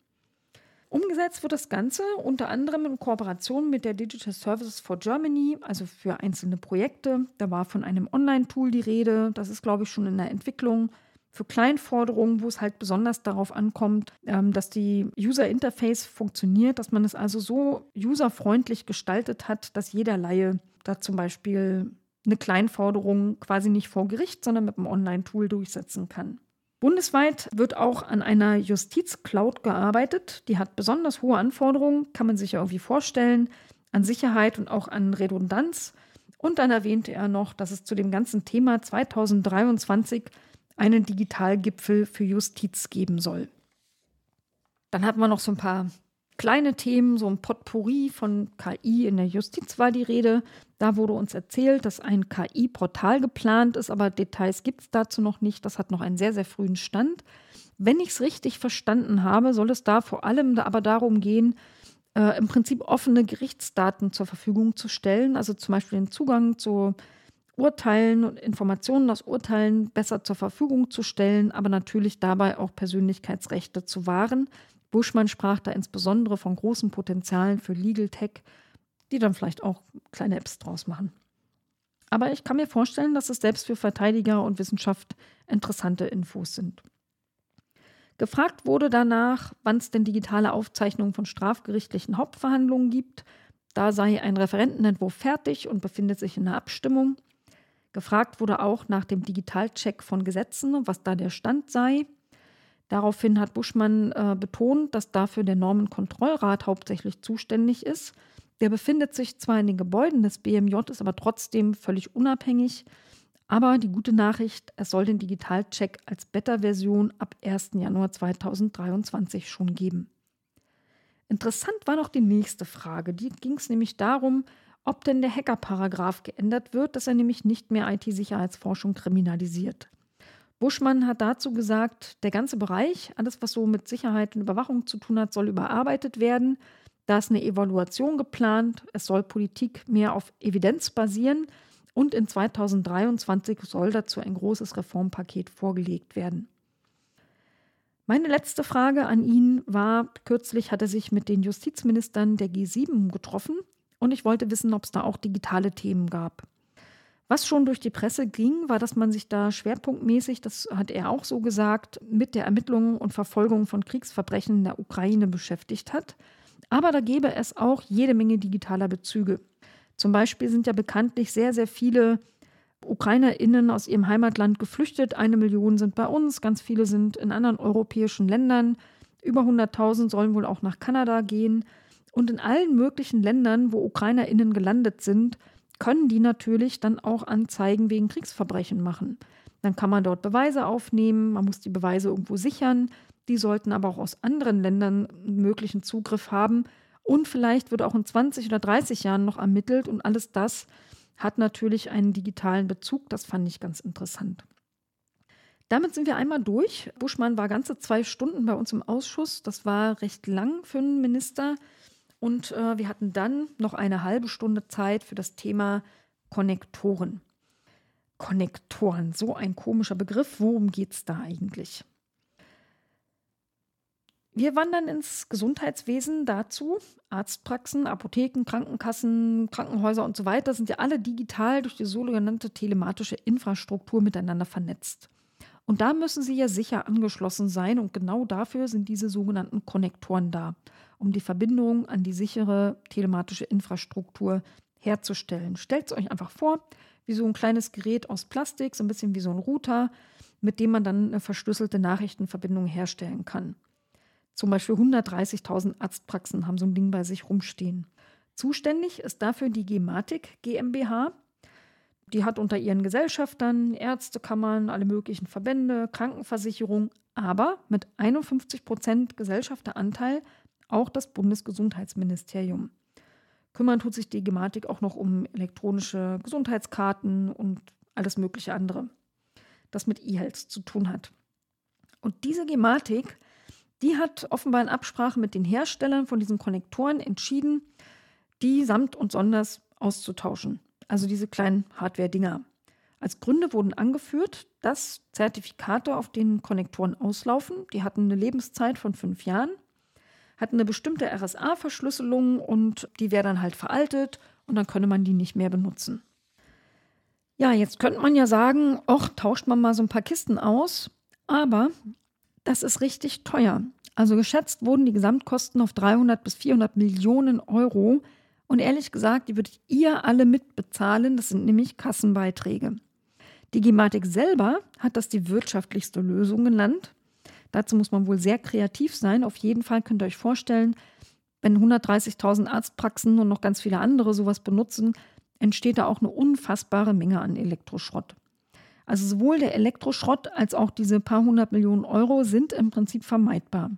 Umgesetzt wird das Ganze unter anderem in Kooperation mit der Digital Services for Germany, also für einzelne Projekte. Da war von einem Online-Tool die Rede. Das ist, glaube ich, schon in der Entwicklung. Für Kleinforderungen, wo es halt besonders darauf ankommt, ähm, dass die User Interface funktioniert, dass man es also so userfreundlich gestaltet hat, dass jeder Laie da zum Beispiel eine Kleinforderung quasi nicht vor Gericht, sondern mit einem Online-Tool durchsetzen kann. Bundesweit wird auch an einer Justiz-Cloud gearbeitet. Die hat besonders hohe Anforderungen, kann man sich ja irgendwie vorstellen, an Sicherheit und auch an Redundanz. Und dann erwähnte er noch, dass es zu dem ganzen Thema 2023 einen Digitalgipfel für Justiz geben soll. Dann hatten wir noch so ein paar kleine Themen, so ein Potpourri von KI in der Justiz war die Rede. Da wurde uns erzählt, dass ein KI-Portal geplant ist, aber Details gibt es dazu noch nicht. Das hat noch einen sehr, sehr frühen Stand. Wenn ich es richtig verstanden habe, soll es da vor allem aber darum gehen, äh, im Prinzip offene Gerichtsdaten zur Verfügung zu stellen, also zum Beispiel den Zugang zu Urteilen und Informationen aus Urteilen besser zur Verfügung zu stellen, aber natürlich dabei auch Persönlichkeitsrechte zu wahren. Buschmann sprach da insbesondere von großen Potenzialen für Legal Tech, die dann vielleicht auch kleine Apps draus machen. Aber ich kann mir vorstellen, dass es selbst für Verteidiger und Wissenschaft interessante Infos sind. Gefragt wurde danach, wann es denn digitale Aufzeichnungen von strafgerichtlichen Hauptverhandlungen gibt. Da sei ein Referentenentwurf fertig und befindet sich in der Abstimmung. Gefragt wurde auch nach dem Digitalcheck von Gesetzen und was da der Stand sei. Daraufhin hat Buschmann äh, betont, dass dafür der Normenkontrollrat hauptsächlich zuständig ist. Der befindet sich zwar in den Gebäuden des BMJ, ist aber trotzdem völlig unabhängig. Aber die gute Nachricht, es soll den Digitalcheck als Beta-Version ab 1. Januar 2023 schon geben. Interessant war noch die nächste Frage. Die ging es nämlich darum, ob denn der Hacker-Paragraph geändert wird, dass er nämlich nicht mehr IT-Sicherheitsforschung kriminalisiert. Buschmann hat dazu gesagt, der ganze Bereich, alles was so mit Sicherheit und Überwachung zu tun hat, soll überarbeitet werden. Da ist eine Evaluation geplant. Es soll Politik mehr auf Evidenz basieren. Und in 2023 soll dazu ein großes Reformpaket vorgelegt werden. Meine letzte Frage an ihn war, kürzlich hat er sich mit den Justizministern der G7 getroffen und ich wollte wissen, ob es da auch digitale Themen gab. Was schon durch die Presse ging, war, dass man sich da schwerpunktmäßig, das hat er auch so gesagt, mit der Ermittlung und Verfolgung von Kriegsverbrechen in der Ukraine beschäftigt hat. Aber da gäbe es auch jede Menge digitaler Bezüge. Zum Beispiel sind ja bekanntlich sehr, sehr viele UkrainerInnen aus ihrem Heimatland geflüchtet. Eine Million sind bei uns, ganz viele sind in anderen europäischen Ländern. Über 100.000 sollen wohl auch nach Kanada gehen. Und in allen möglichen Ländern, wo UkrainerInnen gelandet sind, können die natürlich dann auch Anzeigen wegen Kriegsverbrechen machen. Dann kann man dort Beweise aufnehmen, man muss die Beweise irgendwo sichern. Die sollten aber auch aus anderen Ländern möglichen Zugriff haben. Und vielleicht wird auch in 20 oder 30 Jahren noch ermittelt. Und alles das hat natürlich einen digitalen Bezug. Das fand ich ganz interessant. Damit sind wir einmal durch. Buschmann war ganze zwei Stunden bei uns im Ausschuss. Das war recht lang für einen Minister. Und äh, wir hatten dann noch eine halbe Stunde Zeit für das Thema Konnektoren. Konnektoren, so ein komischer Begriff. Worum geht es da eigentlich? Wir wandern ins Gesundheitswesen dazu. Arztpraxen, Apotheken, Krankenkassen, Krankenhäuser und so weiter sind ja alle digital durch die sogenannte telematische Infrastruktur miteinander vernetzt. Und da müssen sie ja sicher angeschlossen sein und genau dafür sind diese sogenannten Konnektoren da um die Verbindung an die sichere telematische Infrastruktur herzustellen. Stellt es euch einfach vor, wie so ein kleines Gerät aus Plastik, so ein bisschen wie so ein Router, mit dem man dann eine verschlüsselte Nachrichtenverbindung herstellen kann. Zum Beispiel 130.000 Arztpraxen haben so ein Ding bei sich rumstehen. Zuständig ist dafür die Gematik GmbH. Die hat unter ihren Gesellschaftern Ärztekammern, alle möglichen Verbände, Krankenversicherung, aber mit 51 Prozent Gesellschafteranteil auch das Bundesgesundheitsministerium. Kümmern tut sich die Gematik auch noch um elektronische Gesundheitskarten und alles mögliche andere, das mit E-Health zu tun hat. Und diese Gematik, die hat offenbar in Absprache mit den Herstellern von diesen Konnektoren entschieden, die samt und sonders auszutauschen. Also diese kleinen Hardware-Dinger. Als Gründe wurden angeführt, dass Zertifikate auf den Konnektoren auslaufen. Die hatten eine Lebenszeit von fünf Jahren hat eine bestimmte RSA-Verschlüsselung und die wäre dann halt veraltet und dann könne man die nicht mehr benutzen. Ja, jetzt könnte man ja sagen, ach, tauscht man mal so ein paar Kisten aus, aber das ist richtig teuer. Also geschätzt wurden die Gesamtkosten auf 300 bis 400 Millionen Euro. Und ehrlich gesagt, die würdet ihr alle mitbezahlen. Das sind nämlich Kassenbeiträge. Die Gematik selber hat das die wirtschaftlichste Lösung genannt. Dazu muss man wohl sehr kreativ sein. Auf jeden Fall könnt ihr euch vorstellen, wenn 130.000 Arztpraxen und noch ganz viele andere sowas benutzen, entsteht da auch eine unfassbare Menge an Elektroschrott. Also sowohl der Elektroschrott als auch diese paar hundert Millionen Euro sind im Prinzip vermeidbar.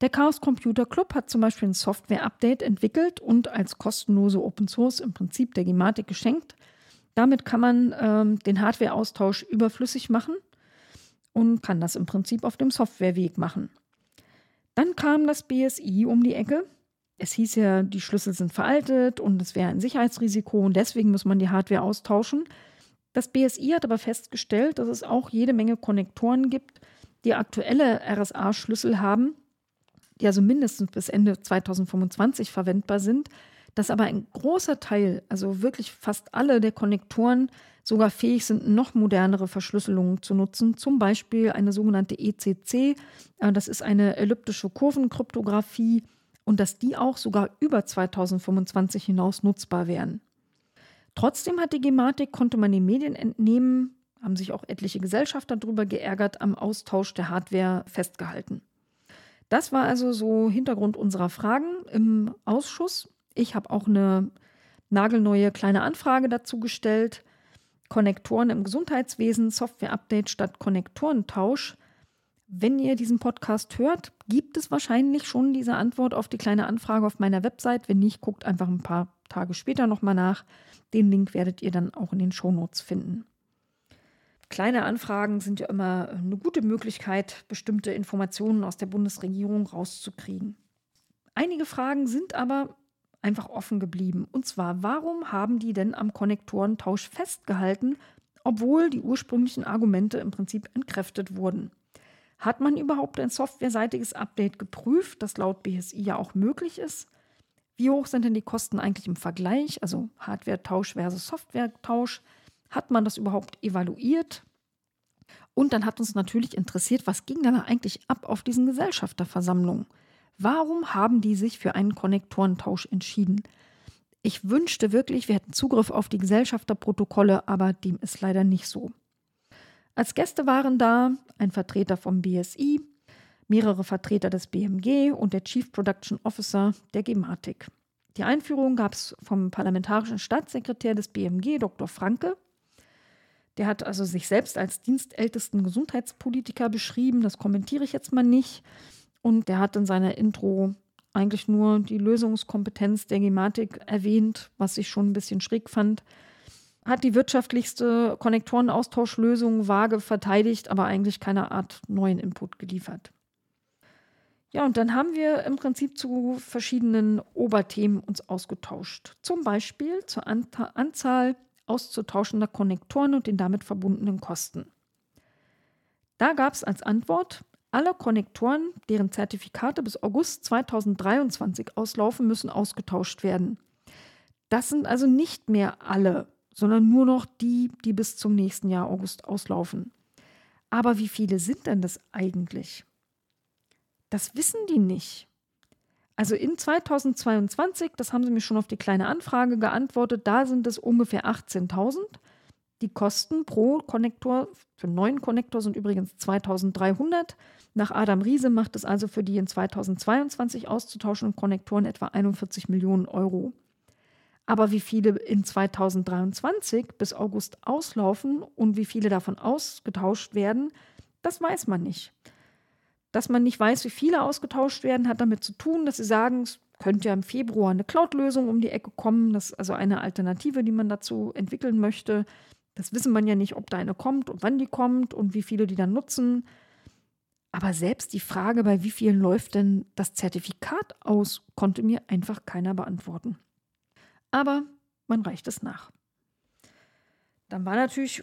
Der Chaos Computer Club hat zum Beispiel ein Software-Update entwickelt und als kostenlose Open Source im Prinzip der Gematik geschenkt. Damit kann man ähm, den Hardware-Austausch überflüssig machen und kann das im Prinzip auf dem Softwareweg machen. Dann kam das BSI um die Ecke. Es hieß ja, die Schlüssel sind veraltet und es wäre ein Sicherheitsrisiko und deswegen muss man die Hardware austauschen. Das BSI hat aber festgestellt, dass es auch jede Menge Konnektoren gibt, die aktuelle RSA-Schlüssel haben, die also mindestens bis Ende 2025 verwendbar sind, dass aber ein großer Teil, also wirklich fast alle der Konnektoren sogar fähig sind, noch modernere Verschlüsselungen zu nutzen, zum Beispiel eine sogenannte ECC, äh, das ist eine elliptische Kurvenkryptographie und dass die auch sogar über 2025 hinaus nutzbar wären. Trotzdem hat die Gematik, konnte man den Medien entnehmen, haben sich auch etliche Gesellschafter darüber geärgert, am Austausch der Hardware festgehalten. Das war also so Hintergrund unserer Fragen im Ausschuss. Ich habe auch eine nagelneue kleine Anfrage dazu gestellt. Konnektoren im Gesundheitswesen, Software-Update statt Konnektorentausch. Wenn ihr diesen Podcast hört, gibt es wahrscheinlich schon diese Antwort auf die kleine Anfrage auf meiner Website. Wenn nicht, guckt einfach ein paar Tage später nochmal nach. Den Link werdet ihr dann auch in den Shownotes finden. Kleine Anfragen sind ja immer eine gute Möglichkeit, bestimmte Informationen aus der Bundesregierung rauszukriegen. Einige Fragen sind aber einfach offen geblieben. Und zwar, warum haben die denn am Konnektorentausch festgehalten, obwohl die ursprünglichen Argumente im Prinzip entkräftet wurden? Hat man überhaupt ein softwareseitiges Update geprüft, das laut BSI ja auch möglich ist? Wie hoch sind denn die Kosten eigentlich im Vergleich, also Hardware-Tausch versus Software-Tausch? Hat man das überhaupt evaluiert? Und dann hat uns natürlich interessiert, was ging da eigentlich ab auf diesen Gesellschafterversammlungen? Warum haben die sich für einen Konnektorentausch entschieden? Ich wünschte wirklich, wir hätten Zugriff auf die Gesellschafterprotokolle, aber dem ist leider nicht so. Als Gäste waren da ein Vertreter vom BSI, mehrere Vertreter des BMG und der Chief Production Officer der Gematik. Die Einführung gab es vom parlamentarischen Staatssekretär des BMG, Dr. Franke. Der hat also sich selbst als dienstältesten Gesundheitspolitiker beschrieben. Das kommentiere ich jetzt mal nicht. Und der hat in seiner Intro eigentlich nur die Lösungskompetenz der Gematik erwähnt, was ich schon ein bisschen schräg fand. Hat die wirtschaftlichste Konnektorenaustauschlösung vage verteidigt, aber eigentlich keine Art neuen Input geliefert. Ja, und dann haben wir im Prinzip zu verschiedenen Oberthemen uns ausgetauscht. Zum Beispiel zur Anzahl auszutauschender Konnektoren und den damit verbundenen Kosten. Da gab es als Antwort, alle Konnektoren, deren Zertifikate bis August 2023 auslaufen, müssen ausgetauscht werden. Das sind also nicht mehr alle, sondern nur noch die, die bis zum nächsten Jahr August auslaufen. Aber wie viele sind denn das eigentlich? Das wissen die nicht. Also in 2022, das haben sie mir schon auf die kleine Anfrage geantwortet, da sind es ungefähr 18.000. Die Kosten pro Konnektor für einen neuen Konnektor sind übrigens 2300. Nach Adam Riese macht es also für die in 2022 auszutauschenden Konnektoren etwa 41 Millionen Euro. Aber wie viele in 2023 bis August auslaufen und wie viele davon ausgetauscht werden, das weiß man nicht. Dass man nicht weiß, wie viele ausgetauscht werden, hat damit zu tun, dass sie sagen, es könnte ja im Februar eine Cloud-Lösung um die Ecke kommen. Das ist also eine Alternative, die man dazu entwickeln möchte. Das wissen man ja nicht, ob da eine kommt und wann die kommt und wie viele die dann nutzen. Aber selbst die Frage, bei wie vielen läuft denn das Zertifikat aus, konnte mir einfach keiner beantworten. Aber man reicht es nach. Dann war natürlich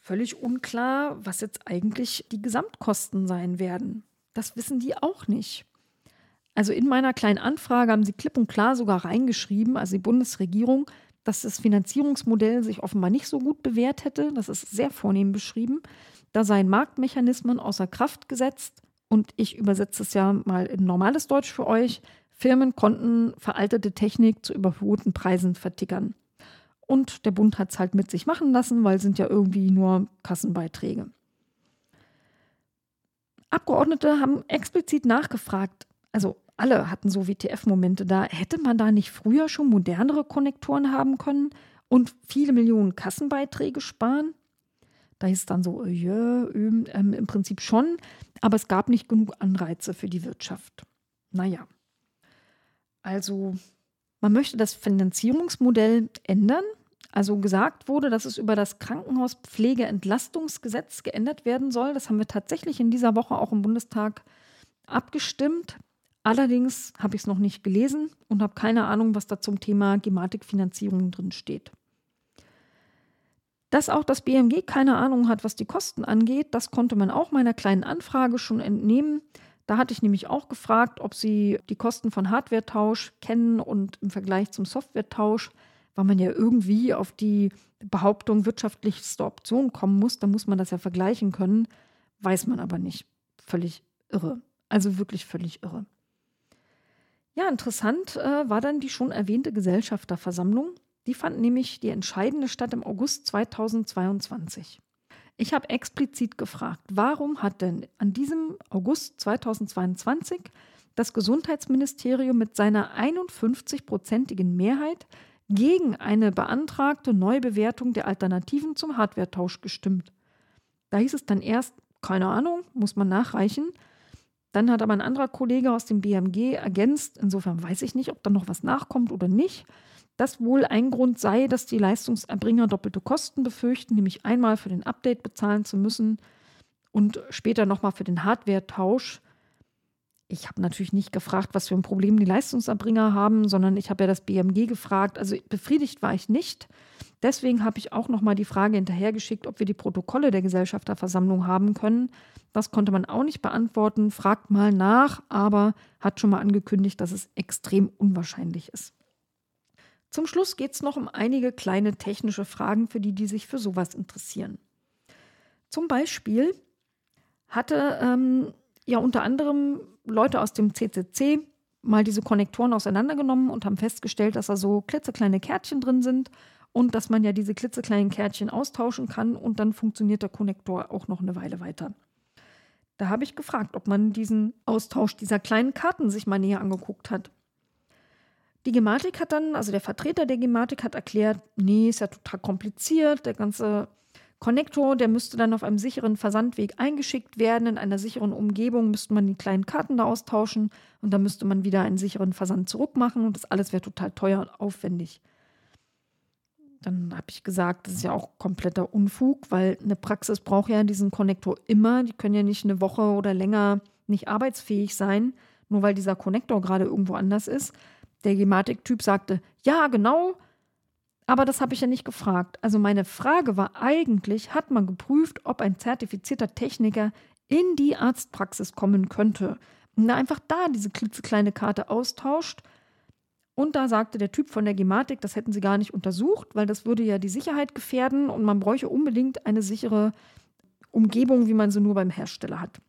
völlig unklar, was jetzt eigentlich die Gesamtkosten sein werden. Das wissen die auch nicht. Also in meiner kleinen Anfrage haben sie klipp und klar sogar reingeschrieben, also die Bundesregierung, dass das Finanzierungsmodell sich offenbar nicht so gut bewährt hätte. Das ist sehr vornehm beschrieben. Da seien Marktmechanismen außer Kraft gesetzt. Und ich übersetze es ja mal in normales Deutsch für euch. Firmen konnten veraltete Technik zu überholten Preisen vertickern. Und der Bund hat es halt mit sich machen lassen, weil es sind ja irgendwie nur Kassenbeiträge. Abgeordnete haben explizit nachgefragt, also alle hatten so WTF-Momente da. Hätte man da nicht früher schon modernere Konnektoren haben können und viele Millionen Kassenbeiträge sparen? Da ist dann so, ja, ähm, im Prinzip schon, aber es gab nicht genug Anreize für die Wirtschaft. Naja. Also, man möchte das Finanzierungsmodell ändern. Also gesagt wurde, dass es über das Krankenhauspflegeentlastungsgesetz geändert werden soll. Das haben wir tatsächlich in dieser Woche auch im Bundestag abgestimmt. Allerdings habe ich es noch nicht gelesen und habe keine Ahnung, was da zum Thema Gematikfinanzierung drin steht. Dass auch das BMG keine Ahnung hat, was die Kosten angeht, das konnte man auch meiner kleinen Anfrage schon entnehmen. Da hatte ich nämlich auch gefragt, ob sie die Kosten von Hardware-Tausch kennen und im Vergleich zum Software-Tausch, weil man ja irgendwie auf die Behauptung wirtschaftlichste Option kommen muss, dann muss man das ja vergleichen können, weiß man aber nicht. Völlig irre. Also wirklich völlig irre. Ja, interessant äh, war dann die schon erwähnte Gesellschafterversammlung. Die fand nämlich die entscheidende statt im August 2022. Ich habe explizit gefragt, warum hat denn an diesem August 2022 das Gesundheitsministerium mit seiner 51-prozentigen Mehrheit gegen eine beantragte Neubewertung der Alternativen zum Hardware-Tausch gestimmt. Da hieß es dann erst, keine Ahnung, muss man nachreichen. Dann hat aber ein anderer Kollege aus dem BMG ergänzt, insofern weiß ich nicht, ob da noch was nachkommt oder nicht, dass wohl ein Grund sei, dass die Leistungserbringer doppelte Kosten befürchten, nämlich einmal für den Update bezahlen zu müssen und später nochmal für den Hardware-Tausch. Ich habe natürlich nicht gefragt, was für ein Problem die Leistungserbringer haben, sondern ich habe ja das BMG gefragt. Also befriedigt war ich nicht. Deswegen habe ich auch nochmal die Frage hinterhergeschickt, ob wir die Protokolle der Gesellschafterversammlung haben können. Das konnte man auch nicht beantworten. Fragt mal nach, aber hat schon mal angekündigt, dass es extrem unwahrscheinlich ist. Zum Schluss geht es noch um einige kleine technische Fragen, für die, die sich für sowas interessieren. Zum Beispiel hatte ähm, ja unter anderem Leute aus dem CCC mal diese Konnektoren auseinandergenommen und haben festgestellt, dass da so klitzekleine Kärtchen drin sind und dass man ja diese klitzekleinen Kärtchen austauschen kann und dann funktioniert der Konnektor auch noch eine Weile weiter. Da habe ich gefragt, ob man diesen Austausch dieser kleinen Karten sich mal näher angeguckt hat. Die Gematik hat dann, also der Vertreter der Gematik hat erklärt, nee, ist ja total kompliziert, der ganze Konnektor, der müsste dann auf einem sicheren Versandweg eingeschickt werden. In einer sicheren Umgebung müsste man die kleinen Karten da austauschen und dann müsste man wieder einen sicheren Versand zurückmachen und das alles wäre total teuer und aufwendig. Dann habe ich gesagt, das ist ja auch kompletter Unfug, weil eine Praxis braucht ja diesen Konnektor immer. Die können ja nicht eine Woche oder länger nicht arbeitsfähig sein, nur weil dieser Konnektor gerade irgendwo anders ist. Der Gematik-Typ sagte, ja, genau, aber das habe ich ja nicht gefragt. Also meine Frage war eigentlich, hat man geprüft, ob ein zertifizierter Techniker in die Arztpraxis kommen könnte und einfach da diese klitzekleine Karte austauscht und da sagte der Typ von der Gematik, das hätten sie gar nicht untersucht, weil das würde ja die Sicherheit gefährden und man bräuchte unbedingt eine sichere Umgebung, wie man sie nur beim Hersteller hat.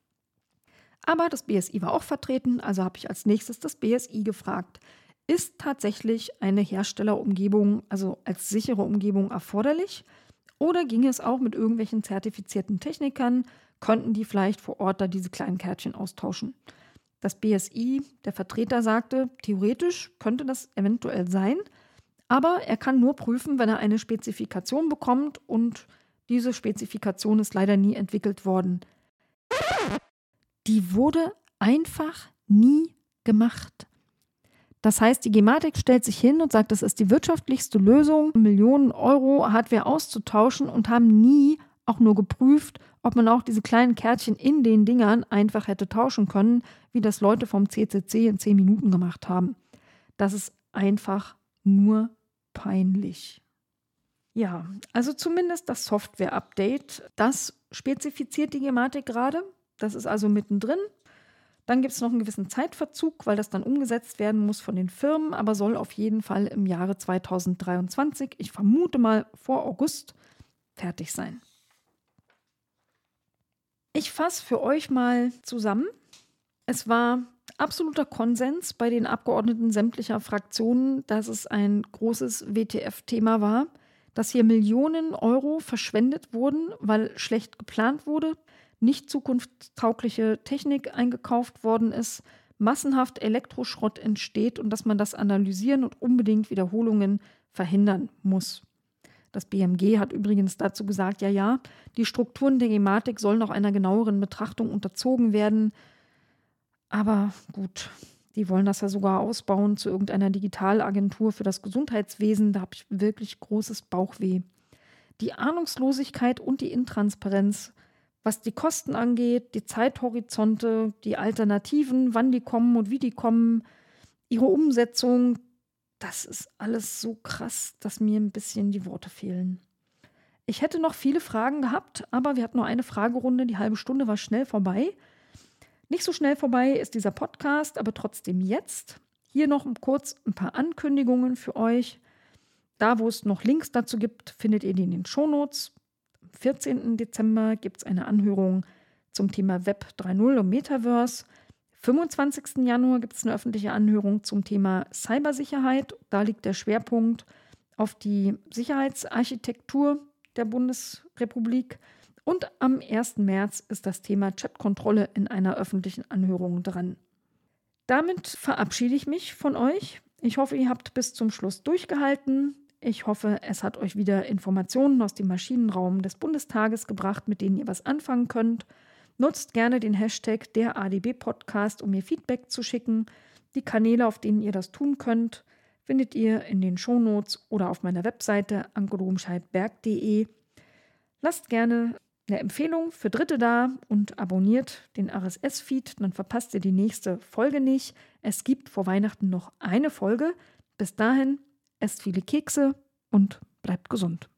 Aber das BSI war auch vertreten, also habe ich als nächstes das BSI gefragt. Ist tatsächlich eine Herstellerumgebung, also als sichere Umgebung erforderlich? Oder ging es auch mit irgendwelchen zertifizierten Technikern? Könnten die vielleicht vor Ort da diese kleinen Kärtchen austauschen? Das BSI, der Vertreter sagte, theoretisch könnte das eventuell sein, aber er kann nur prüfen, wenn er eine Spezifikation bekommt und diese Spezifikation ist leider nie entwickelt worden. Die wurde einfach nie gemacht. Das heißt, die Gematik stellt sich hin und sagt, das ist die wirtschaftlichste Lösung, Millionen Euro Hardware auszutauschen und haben nie auch nur geprüft, ob man auch diese kleinen Kärtchen in den Dingern einfach hätte tauschen können, wie das Leute vom CCC in zehn Minuten gemacht haben. Das ist einfach nur peinlich. Ja, also zumindest das Software-Update, das spezifiziert die Gematik gerade. Das ist also mittendrin. Dann gibt es noch einen gewissen Zeitverzug, weil das dann umgesetzt werden muss von den Firmen, aber soll auf jeden Fall im Jahre 2023, ich vermute mal vor August, fertig sein. Ich fasse für euch mal zusammen. Es war absoluter Konsens bei den Abgeordneten sämtlicher Fraktionen, dass es ein großes WTF-Thema war, dass hier Millionen Euro verschwendet wurden, weil schlecht geplant wurde, nicht zukunftstaugliche Technik eingekauft worden ist, massenhaft Elektroschrott entsteht und dass man das analysieren und unbedingt Wiederholungen verhindern muss. Das BMG hat übrigens dazu gesagt, ja, ja, die Strukturen der Gematik sollen auch einer genaueren Betrachtung unterzogen werden. Aber gut, die wollen das ja sogar ausbauen zu irgendeiner Digitalagentur für das Gesundheitswesen. Da habe ich wirklich großes Bauchweh. Die Ahnungslosigkeit und die Intransparenz was die Kosten angeht, die Zeithorizonte, die Alternativen, wann die kommen und wie die kommen, ihre Umsetzung, das ist alles so krass, dass mir ein bisschen die Worte fehlen. Ich hätte noch viele Fragen gehabt, aber wir hatten nur eine Fragerunde, die halbe Stunde war schnell vorbei. Nicht so schnell vorbei ist dieser Podcast, aber trotzdem jetzt. Hier noch kurz ein paar Ankündigungen für euch. Da, wo es noch Links dazu gibt, findet ihr die in den Shownotes. 14. Dezember gibt es eine Anhörung zum Thema Web 3.0 und Metaverse. 25. Januar gibt es eine öffentliche Anhörung zum Thema Cybersicherheit. Da liegt der Schwerpunkt auf die Sicherheitsarchitektur der Bundesrepublik. Und am 1. März ist das Thema Chatkontrolle in einer öffentlichen Anhörung dran. Damit verabschiede ich mich von euch. Ich hoffe, ihr habt bis zum Schluss durchgehalten. Ich hoffe, es hat euch wieder Informationen aus dem Maschinenraum des Bundestages gebracht, mit denen ihr was anfangen könnt. Nutzt gerne den Hashtag der ADB Podcast, um mir Feedback zu schicken. Die Kanäle, auf denen ihr das tun könnt, findet ihr in den Shownotes oder auf meiner Webseite ankerdomscheidberg.de. Lasst gerne eine Empfehlung für Dritte da und abonniert den RSS-Feed, dann verpasst ihr die nächste Folge nicht. Es gibt vor Weihnachten noch eine Folge. Bis dahin esst viele Kekse und bleibt gesund.